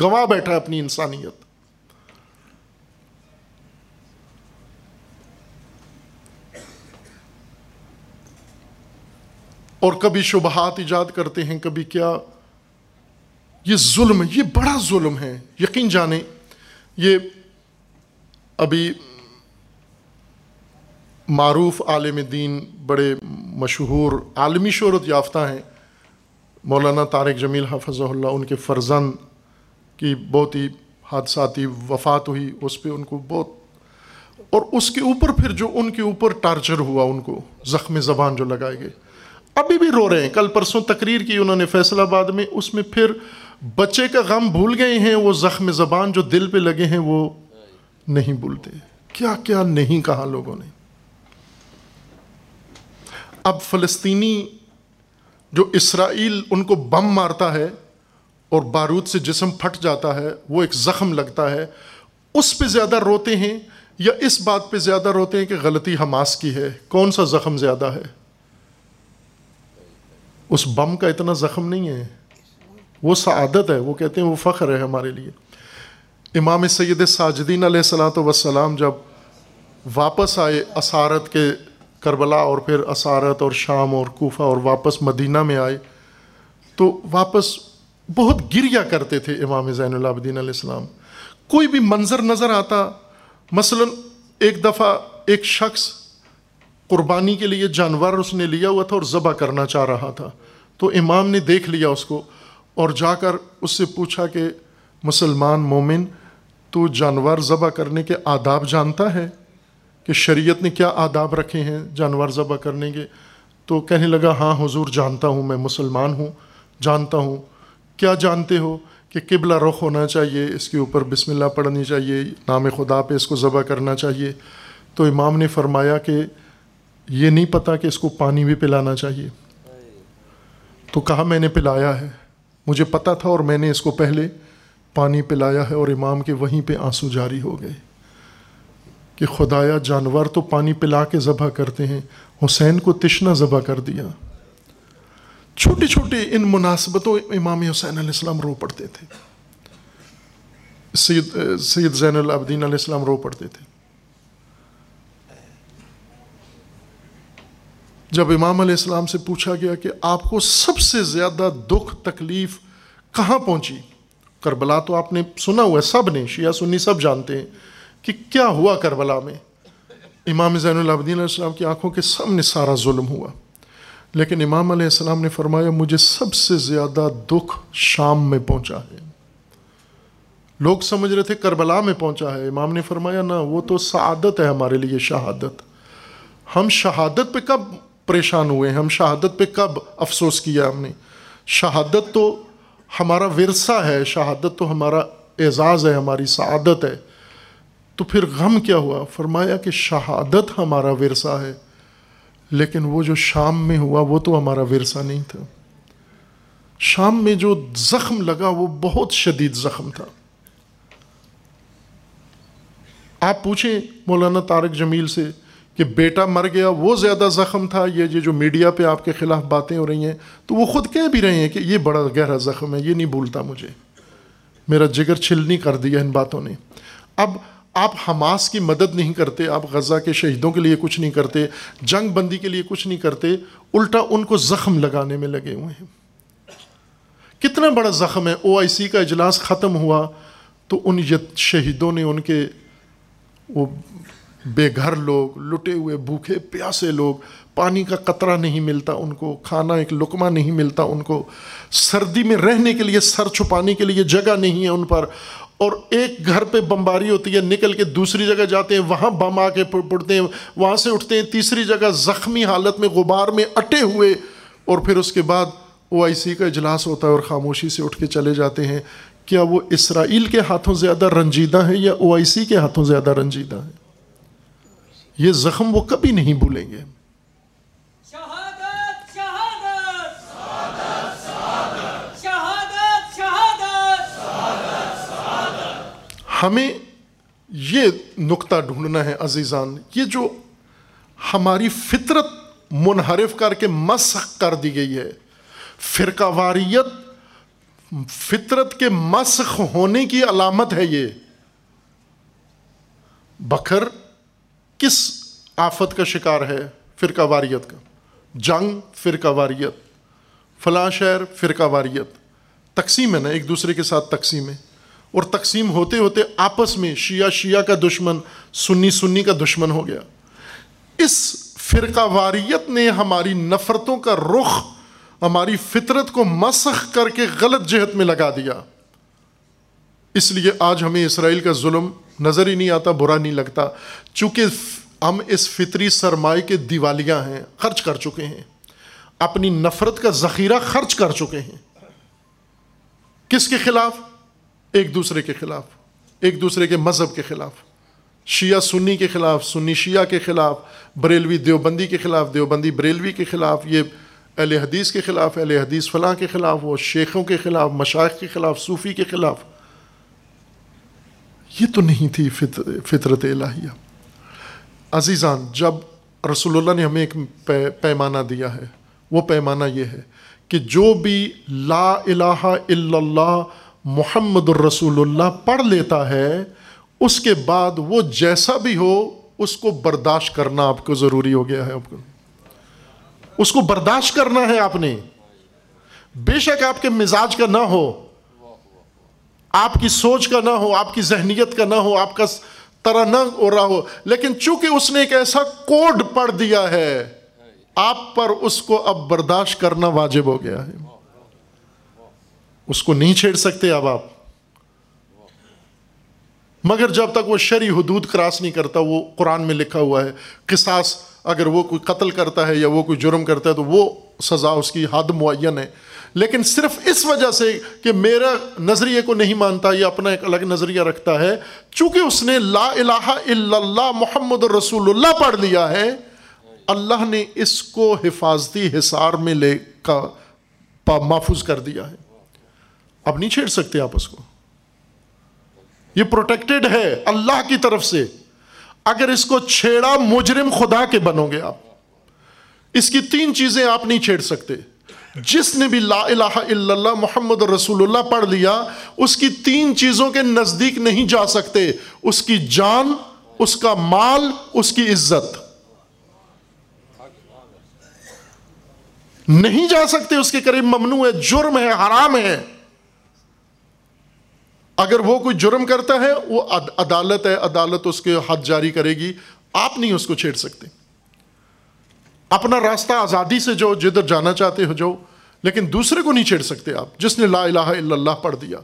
S1: گواہ بیٹھا ہے اپنی انسانیت۔ اور کبھی شبہات ایجاد کرتے ہیں، کبھی کیا۔ یہ ظلم، یہ بڑا ظلم ہے۔ یقین جانیں، یہ ابھی معروف عالم دین بڑے مشہور عالمی شہرت یافتہ ہیں۔ مولانا طارق جمیل حفظ اللہ ان کے فرزند کی بہت ہی حادثاتی وفات ہوئی، اس پہ ان کو بہت اور اس کے اوپر پھر جو ان کے اوپر ٹارچر ہوا، ان کو زخم زبان جو لگائے گئے ابھی بھی رو رہے ہیں۔ کل پرسوں تقریر کی انہوں نے فیصل آباد میں، اس میں پھر بچے کا غم بھول گئے ہیں، وہ زخم زبان جو دل پہ لگے ہیں، وہ نہیں بھولتے۔ کیا کیا نہیں کہا لوگوں نے؟ اب فلسطینی جو اسرائیل ان کو بم مارتا ہے اور بارود سے جسم پھٹ جاتا ہے، وہ ایک زخم لگتا ہے، اس پہ زیادہ روتے ہیں یا اس بات پہ زیادہ روتے ہیں کہ غلطی حماس کی ہے؟ کون سا زخم زیادہ ہے؟ اس بم کا اتنا زخم نہیں ہے۔ وہ سعادت ہے، وہ کہتے ہیں وہ فخر ہے ہمارے لیے۔ امام سید ساجدین علیہ السلاۃ وسلام جب واپس آئے اسارت کے کربلا اور پھر اسارت اور شام اور کوفہ اور واپس مدینہ میں آئے تو واپس بہت گریا کرتے تھے امام زین العابدین علیہ السلام۔ کوئی بھی منظر نظر آتا، مثلا ایک دفعہ ایک شخص قربانی کے لیے جانور اس نے لیا ہوا تھا اور ذبح کرنا چاہ رہا تھا۔ تو امام نے دیکھ لیا اس کو اور جا کر اس سے پوچھا کہ، مسلمان مومن، تو جانور ذبح کرنے کے آداب جانتا ہے؟ کہ شریعت نے کیا آداب رکھے ہیں، جانور ذبح کرنے کے۔ تو کہنے لگا ہاں حضور، جانتا ہوں میں مسلمان ہوں، جانتا ہوں۔ کیا جانتے ہو کہ قبلہ رخ ہونا چاہیے، اس کے اوپر بسم اللہ پڑھنی چاہیے، نام خدا پہ اس کو ذبح کرنا چاہیے۔ تو امام نے فرمایا کہ یہ نہیں پتہ کہ اس کو پانی بھی پلانا چاہیے۔ تو کہا، میں نے پلایا ہے۔ مجھے پتہ تھا اور میں نے اس کو پہلے پانی پلایا ہے اور امام کے وہیں پہ آنسو جاری ہو گئے۔ کہ خدایا جانور تو پانی پلا کے ذبح کرتے ہیں، حسین کو تشنا ذبح کر دیا۔ چھوٹی چھوٹی ان مناسبتوں امام حسین علیہ السلام رو پڑتے تھے۔ سید سید زین العبدین علیہ السلام رو پڑتے تھے۔ جب امام علیہ السلام سے پوچھا گیا کہ آپ کو سب سے زیادہ دکھ، تکلیف کہاں پہنچی؟ کربلا تو آپ نے سنا ہوا ہے، سب نے، شیعہ سنی سب جانتے ہیں۔ کہ کیا ہوا کربلا میں؟ امام زین العبدین علیہ السلام کی آنکھوں کے سامنے سارا ظلم ہوا۔ لیکن امام علیہ السلام نے فرمایا، مجھے سب سے زیادہ دکھ شام میں پہنچا ہے۔ لوگ سمجھ رہے تھے کربلا میں پہنچا ہے۔ امام نے فرمایا، نہ، وہ تو سعادت ہے ہمارے لیے، شہادت۔ ہم شہادت پہ کب پریشان ہوئے ہم شہادت پہ کب افسوس کیا ہم نے؟ شہادت تو ہمارا ورثہ ہے، شہادت تو ہمارا اعزاز ہے، ہماری سعادت ہے۔ تو پھر غم کیا ہوا؟ فرمایا کہ شہادت ہمارا ورثہ ہے، لیکن وہ جو شام میں ہوا، وہ تو ہمارا ورثہ نہیں تھا۔ شام میں جو زخم لگا، وہ بہت شدید زخم تھا۔ آپ پوچھیں مولانا طارق جمیل سے کہ بیٹا مر گیا، وہ زیادہ زخم تھا یہ جو میڈیا پہ آپ کے خلاف باتیں ہو رہی ہیں، تو وہ خود کہہ بھی رہے ہیں کہ یہ بڑا گہرا زخم ہے، یہ نہیں بھولتا مجھے۔ میرا جگر چھل نہیں کر دیا ان باتوں نے۔ اب آپ حماس کی مدد نہیں کرتے، آپ غزہ کے شہیدوں کے لیے کچھ نہیں کرتے، جنگ بندی کے لیے کچھ نہیں کرتے، الٹا ان کو زخم لگانے میں لگے ہوئے ہیں۔ کتنا بڑا زخم ہے او آئی سی کا اجلاس ختم ہوا تو ان شہیدوں نے ان کے وہ بے گھر لوگ، لٹے ہوئے بھوکے پیاسے لوگ، پانی کا قطرہ نہیں ملتا ان کو، کھانا ایک لقمہ نہیں ملتا ان کو۔ سردی میں رہنے کے لیے، سر چھپانے کے لیے جگہ نہیں ہے ان پر۔ اور ایک گھر پہ بمباری ہوتی ہے، نکل کے دوسری جگہ جاتے ہیں، وہاں بم آ کے پڑتے ہیں، وہاں سے اٹھتے ہیں، تیسری جگہ زخمی حالت میں غبار میں اٹے ہوئے اور پھر اس کے بعد او آئی سی کا اجلاس ہوتا ہے اور خاموشی سے اٹھ کے چلے جاتے ہیں۔ کیا وہ اسرائیل کے ہاتھوں زیادہ رنجیدہ ہیں یا او آئی سی کے ہاتھوں زیادہ رنجیدہ ہیں؟ یہ زخم وہ کبھی نہیں بھولیں گے۔ ہمیں یہ نقطہ ڈھونڈنا ہے عزیزان، یہ جو ہماری فطرت منحرف کر کے مسخ کر دی گئی ہے، فرقہ واریت فطرت کے مسخ ہونے کی علامت ہے یہ۔ بکر کس آفت کا شکار ہے فرقہ واریت کا؟ جنگ فرقہ واریت، فلاں شہر فرقہ واریت۔ تقسیم ہے نا، ایک دوسرے کے ساتھ تقسیم ہے۔ اور تقسیم ہوتے ہوتے آپس میں شیعہ شیعہ کا دشمن، سنی سنی کا دشمن ہو گیا۔ اس فرقہ واریت نے ہماری نفرتوں کا رخ، ہماری فطرت کو مسخ کر کے غلط جہت میں لگا دیا۔ اس لیے آج ہمیں اسرائیل کا ظلم نظر ہی نہیں آتا، برا نہیں لگتا۔ چونکہ ہم اس فطری سرمائے کے دیوالیاں ہیں، خرچ کر چکے ہیں۔ اپنی نفرت کا ذخیرہ خرچ کر چکے ہیں۔ کس کے خلاف؟ ایک دوسرے کے خلاف ایک دوسرے کے مذہب کے خلاف شیعہ سنی کے خلاف سنی شیعہ کے خلاف بریلوی دیوبندی کے خلاف دیوبندی بریلوی کے خلاف یہ اہل حدیث کے خلاف اہل حدیث فلاں کے خلاف وہ شیخوں کے خلاف مشائق کے خلاف صوفی کے خلاف یہ تو نہیں تھی فطرت الہیہ عزیزان جب رسول اللہ نے ہمیں ایک پیمانہ دیا ہے وہ پیمانہ یہ ہے کہ جو بھی لا الہ الا اللہ محمد الرسول اللہ پڑھ لیتا ہے، اس کے بعد وہ جیسا بھی ہو، اس کو برداشت کرنا آپ کو ضروری ہو گیا ہے۔ آپ کو اس کو برداشت کرنا ہے آپ نے۔ بے شک آپ کے مزاج کا نہ ہو، آپ کی سوچ کا نہ ہو، آپ کی ذہنیت کا نہ ہو، آپ کا طرح نہ ہو رہا ہو۔ لیکن چونکہ اس نے ایک ایسا کوڈ پڑھ دیا ہے، آپ پر اس کو اب برداشت کرنا واجب ہو گیا ہے۔ اس کو نہیں چھیڑ سکتے اب آپ۔ مگر جب تک وہ شری حدود کراس نہیں کرتا، وہ قرآن میں لکھا ہوا ہے، قصاص اگر وہ کوئی قتل کرتا ہے یا وہ کوئی جرم کرتا ہے تو وہ سزا اس کی حد معین ہے۔ لیکن صرف اس وجہ سے کہ میرا نظریے کو نہیں مانتا یا اپنا ایک الگ نظریہ رکھتا ہے، چونکہ اس نے لا الہ الا اللہ محمد الرسول اللہ پڑھ لیا ہے، اللہ نے اس کو حفاظتی حصار میں لے کا محفوظ کر دیا ہے۔ اب نہیں چھیڑ سکتے آپ اس کو۔ یہ پروٹیکٹڈ ہے اللہ کی طرف سے۔ اگر اس کو چھیڑا مجرم خدا کے بنو گے آپ۔ اس کی تین چیزیں آپ نہیں چھیڑ سکتے۔ جس نے بھی لا الہ الا اللہ محمد رسول اللہ پڑھ لیا، اس کی تین چیزوں کے نزدیک نہیں جا سکتے۔ اس کی جان، اس کا مال، اس کی عزت۔ نہیں جا سکتے، اس کے قریب ممنوع ہے، جرم ہے، حرام ہے۔ اگر وہ کوئی جرم کرتا ہے، وہ عدالت ہے، عدالت اس کے حد جاری کرے گی۔ آپ نہیں اس کو چھیڑ سکتے۔ اپنا راستہ آزادی سے جو جدھر جانا چاہتے ہو، جو، لیکن دوسرے کو نہیں چھیڑ سکتے آپ۔ جس نے لا الہ الا اللہ پڑھ دیا۔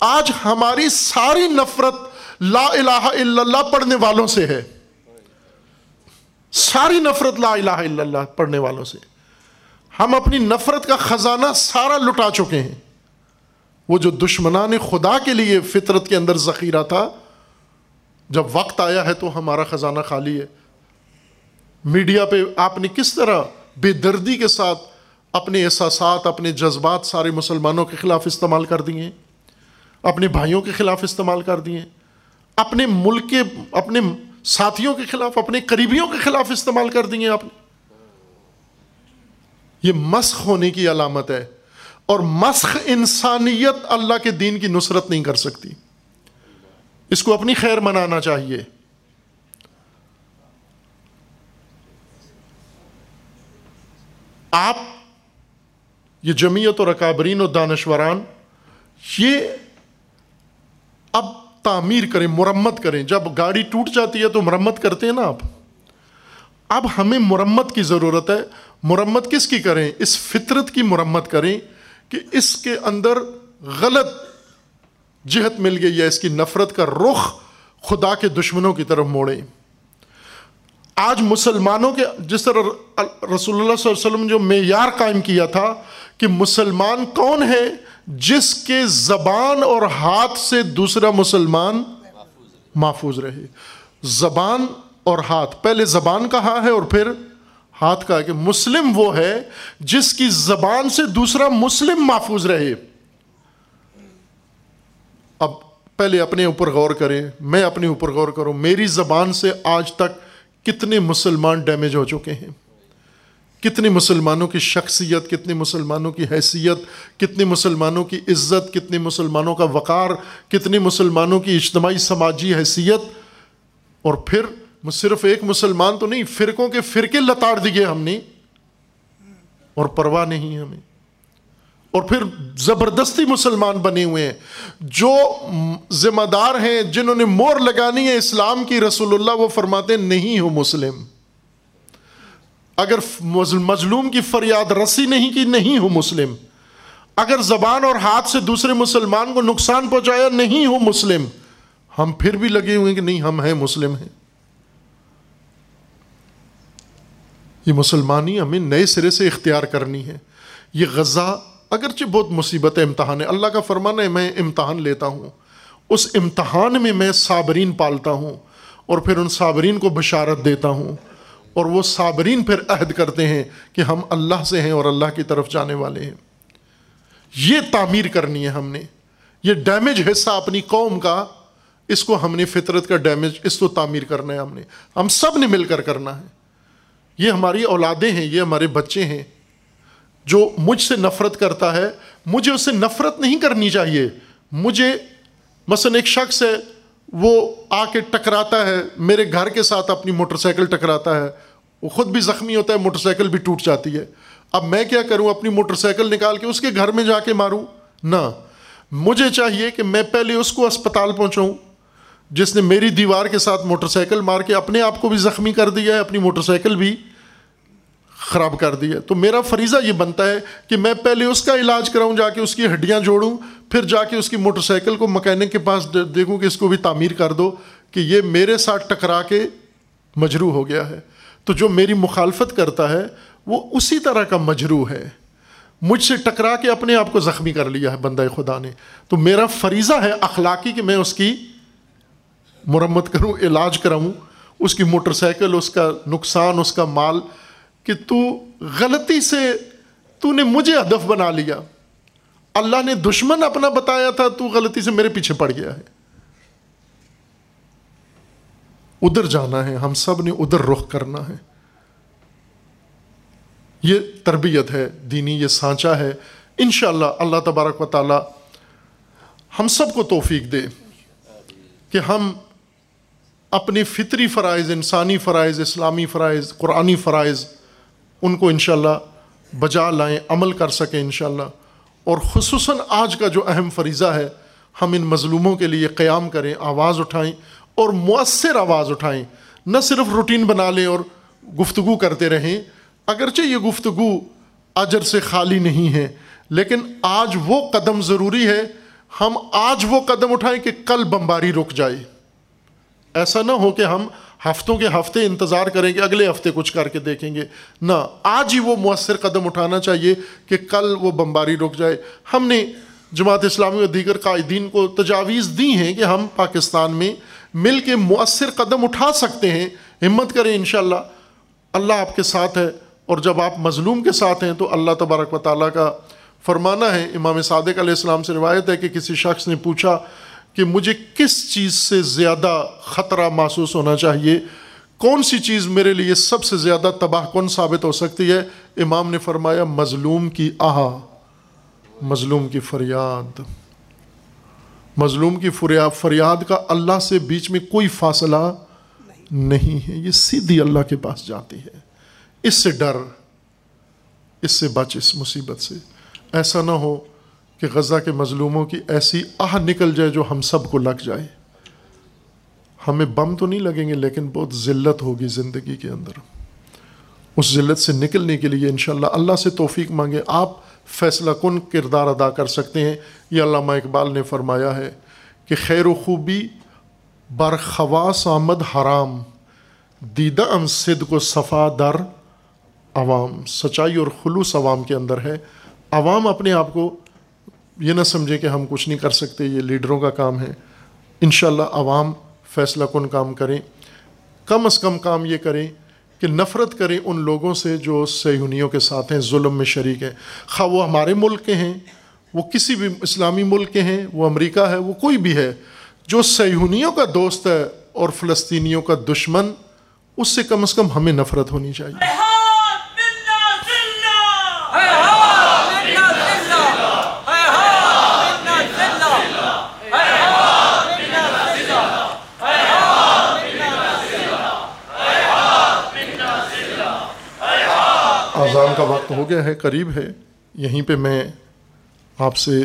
S1: آج ہماری ساری نفرت لا الہ الا اللہ پڑھنے والوں سے ہے۔ ساری نفرت لا الہ الا اللہ پڑھنے والوں سے۔ ہم اپنی نفرت کا خزانہ سارا لٹا چکے ہیں۔ وہ جو دشمنان خدا کے لیے فطرت کے اندر ذخیرہ تھا، جب وقت آیا ہے تو ہمارا خزانہ خالی ہے۔ میڈیا پہ آپ نے کس طرح بے دردی کے ساتھ اپنے احساسات، اپنے جذبات سارے مسلمانوں کے خلاف استعمال کر دیے، اپنے بھائیوں کے خلاف استعمال کر دیے، اپنے ملک کے، اپنے ساتھیوں کے خلاف، اپنے قریبیوں کے خلاف استعمال کر دیے آپ نے۔ یہ مسخ ہونے کی علامت ہے۔ اور مسخ انسانیت اللہ کے دین کی نصرت نہیں کر سکتی۔ اس کو اپنی خیر منانا چاہیے۔ آپ، یہ جمعیت اور اکابرین اور دانشوران، یہ اب تعمیر کریں، مرمت کریں۔ جب گاڑی ٹوٹ جاتی ہے تو مرمت کرتے ہیں نا آپ؟ اب ہمیں مرمت کی ضرورت ہے۔ مرمت کس کی کریں؟ اس فطرت کی مرمت کریں۔ کہ اس کے اندر غلط جہت مل گئی ہے، اس کی نفرت کا رخ خدا کے دشمنوں کی طرف موڑے۔ آج مسلمانوں کے، جس طرح رسول اللہ صلی اللہ علیہ وسلم جو معیار قائم کیا تھا کہ مسلمان کون ہے جس کے زبان اور ہاتھ سے دوسرا مسلمان محفوظ رہے۔ زبان اور ہاتھ، پہلے زبان کہا ہے اور پھر ہاتھ کا کہ مسلم وہ ہے جس کی زبان سے دوسرا مسلم محفوظ رہے۔ اب پہلے اپنے اوپر غور کریں، میں اپنے اوپر غور کروں، میری زبان سے آج تک کتنے مسلمان ڈیمیج ہو چکے ہیں۔ کتنے مسلمانوں کی شخصیت، کتنے مسلمانوں کی حیثیت، کتنے مسلمانوں کی عزت، کتنے مسلمانوں کا وقار، کتنے مسلمانوں کی اجتماعی، سماجی حیثیت۔ اور پھر صرف ایک مسلمان تو نہیں، فرقوں کے فرقے لتاڑ دیے ہم نے۔ اور پرواہ نہیں ہمیں۔ اور پھر زبردستی مسلمان بنے ہوئے ہیں۔ جو ذمہ دار ہیں، جنہوں نے مور لگانی ہے اسلام کی، رسول اللہ وہ فرماتے نہیں ہو مسلم۔ اگر مظلوم کی فریاد رسی نہیں کی، نہیں ہو مسلم۔ اگر زبان اور ہاتھ سے دوسرے مسلمان کو نقصان پہنچایا، نہیں ہو مسلم۔ ہم پھر بھی لگے ہوئے ہیں کہ نہیں، ہم ہیں مسلم ہیں۔ یہ مسلمانی ہمیں نئے سرے سے اختیار کرنی ہے۔ یہ غزہ اگرچہ بہت مصیبت امتحان ہے، اللہ کا فرمان ہے، میں امتحان لیتا ہوں۔ اس امتحان میں میں صابرین پالتا ہوں اور پھر ان صابرین کو بشارت دیتا ہوں۔ اور وہ صابرین پھر عہد کرتے ہیں کہ ہم اللہ سے ہیں اور اللہ کی طرف جانے والے ہیں۔ یہ تعمیر کرنی ہے ہم نے۔ یہ ڈیمیج حصہ اپنی قوم کا، اس کو ہم نے فطرت کا ڈیمیج اس کو تعمیر کرنا ہے ہم نے۔ ہم سب نے مل کر کرنا ہے۔ یہ ہماری اولادیں ہیں، یہ ہمارے بچے ہیں۔ جو مجھ سے نفرت کرتا ہے، مجھے اسے نفرت نہیں کرنی چاہیے۔ مجھے مثلاً ایک شخص ہے، وہ آ کے ٹکراتا ہے، میرے گھر کے ساتھ اپنی موٹر سائیکل ٹکراتا ہے۔ وہ خود بھی زخمی ہوتا ہے، موٹر سائیکل بھی ٹوٹ جاتی ہے۔ اب میں کیا کروں، اپنی موٹر سائیکل نکال کے اس کے گھر میں جا کے ماروں؟ نہ۔ مجھے چاہیے کہ میں پہلے اس کو اسپتال پہنچاؤں۔ جس نے میری دیوار کے ساتھ موٹر سائیکل مار کے اپنے آپ کو بھی زخمی کر دیا ہے، اپنی موٹر سائیکل بھی خراب کر دی ہے۔ تو میرا فریضہ یہ بنتا ہے کہ میں پہلے اس کا علاج کراؤں، جا کے اس کی ہڈیاں جوڑوں، پھر جا کے اس کی موٹر سائیکل کو مکینک کے پاس دیکھوں کہ اس کو بھی تعمیر کر دو کہ یہ میرے ساتھ ٹکرا کے مجروح ہو گیا ہے۔ تو جو میری مخالفت کرتا ہے، وہ اسی طرح کا مجروح ہے۔ مجھ سے ٹکرا کے اپنے آپ کو زخمی کر لیا ہے بندہ خدا نے۔ تو میرا فریضہ ہے اخلاقی کہ میں اس کی مرمت کروں، علاج کراؤں، اس کی موٹر سائیکل، اس کا نقصان، اس کا مال، کہ تو غلطی سے تو نے مجھے ہدف بنا لیا۔ اللہ نے دشمن اپنا بتایا تھا، تو غلطی سے میرے پیچھے پڑ گیا ہے۔ ادھر جانا ہے، ہم سب نے ادھر رخ کرنا ہے۔ یہ تربیت ہے، دینی یہ سانچا ہے۔ انشاءاللہ اللہ تبارک و تعالی ہم سب کو توفیق دے کہ ہم اپنے فطری فرائض، انسانی فرائض، اسلامی فرائض، قرآنی فرائض، ان کو انشاءاللہ بجا لائیں، عمل کر سکیں انشاءاللہ۔ اور خصوصاً آج کا جو اہم فریضہ ہے، ہم ان مظلوموں کے لیے قیام کریں، آواز اٹھائیں اور مؤثر آواز اٹھائیں۔ نہ صرف روٹین بنا لیں اور گفتگو کرتے رہیں۔ اگرچہ یہ گفتگو اجر سے خالی نہیں ہے، لیکن آج وہ قدم ضروری ہے۔ ہم آج وہ قدم اٹھائیں کہ کل بمباری رک جائے۔ ایسا نہ ہو کہ ہم ہفتوں کے ہفتے انتظار کریں گے، اگلے ہفتے کچھ کر کے دیکھیں گے۔ نہ، آج ہی وہ مؤثر قدم اٹھانا چاہیے کہ کل وہ بمباری رک جائے۔ ہم نے جماعت اسلامی و دیگر قائدین کو تجاویز دی ہیں کہ ہم پاکستان میں مل کے مؤثر قدم اٹھا سکتے ہیں۔ ہمت کریں انشاءاللہ۔ اللہ آپ کے ساتھ ہے اور جب آپ مظلوم کے ساتھ ہیں تو اللہ تبارک و تعالیٰ کا فرمانا ہے۔ امام صادق علیہ السلام سے روایت ہے کہ کسی شخص نے پوچھا کہ مجھے کس چیز سے زیادہ خطرہ محسوس ہونا چاہیے؟ کون سی چیز میرے لیے سب سے زیادہ تباہ کن ثابت ہو سکتی ہے؟ امام نے فرمایا، مظلوم کی آہا، مظلوم کی فریاد۔ مظلوم کی فریاد کا اللہ سے بیچ میں کوئی فاصلہ نہیں ہے۔ یہ سیدھی اللہ کے پاس جاتی ہے۔ اس سے ڈر، اس سے بچ، اس مصیبت سے۔ ایسا نہ ہو کہ غزہ کے مظلوموں کی ایسی آہ نکل جائے جو ہم سب کو لگ جائے۔ ہمیں بم تو نہیں لگیں گے، لیکن بہت ذلت ہوگی زندگی کے اندر۔ اس ذلت سے نکلنے کے لیے انشاءاللہ اللہ سے توفیق مانگے۔ آپ فیصلہ کن کردار ادا کر سکتے ہیں؟ یہ علامہ اقبال نے فرمایا ہے کہ خیر و خوبی برخواس آمد حرام، دیدہ ام صد کو صفا در عوام۔ سچائی اور خلوص عوام کے اندر ہے۔ عوام اپنے آپ کو یہ نہ سمجھے کہ ہم کچھ نہیں کر سکتے، یہ لیڈروں کا کام ہے۔ انشاءاللہ عوام فیصلہ کن کام کریں، کم از کم کام یہ کریں کہ نفرت کریں ان لوگوں سے جو سیہونیوں کے ساتھ ہیں، ظلم میں شریک ہیں۔ خواہ وہ ہمارے ملک کے ہیں، وہ کسی بھی اسلامی ملک کے ہیں، وہ امریکہ ہے، وہ کوئی بھی ہے، جو سیہونیوں کا دوست ہے اور فلسطینیوں کا دشمن، اس سے کم از کم ہمیں نفرت ہونی چاہیے۔ اذان کا وقت ہو گیا ہے، قریب ہے، یہیں پہ میں آپ سے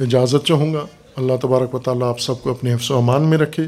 S1: اجازت چاہوں گا۔ اللہ تبارک و تعالیٰ آپ سب کو اپنے حفظ و امان میں رکھے۔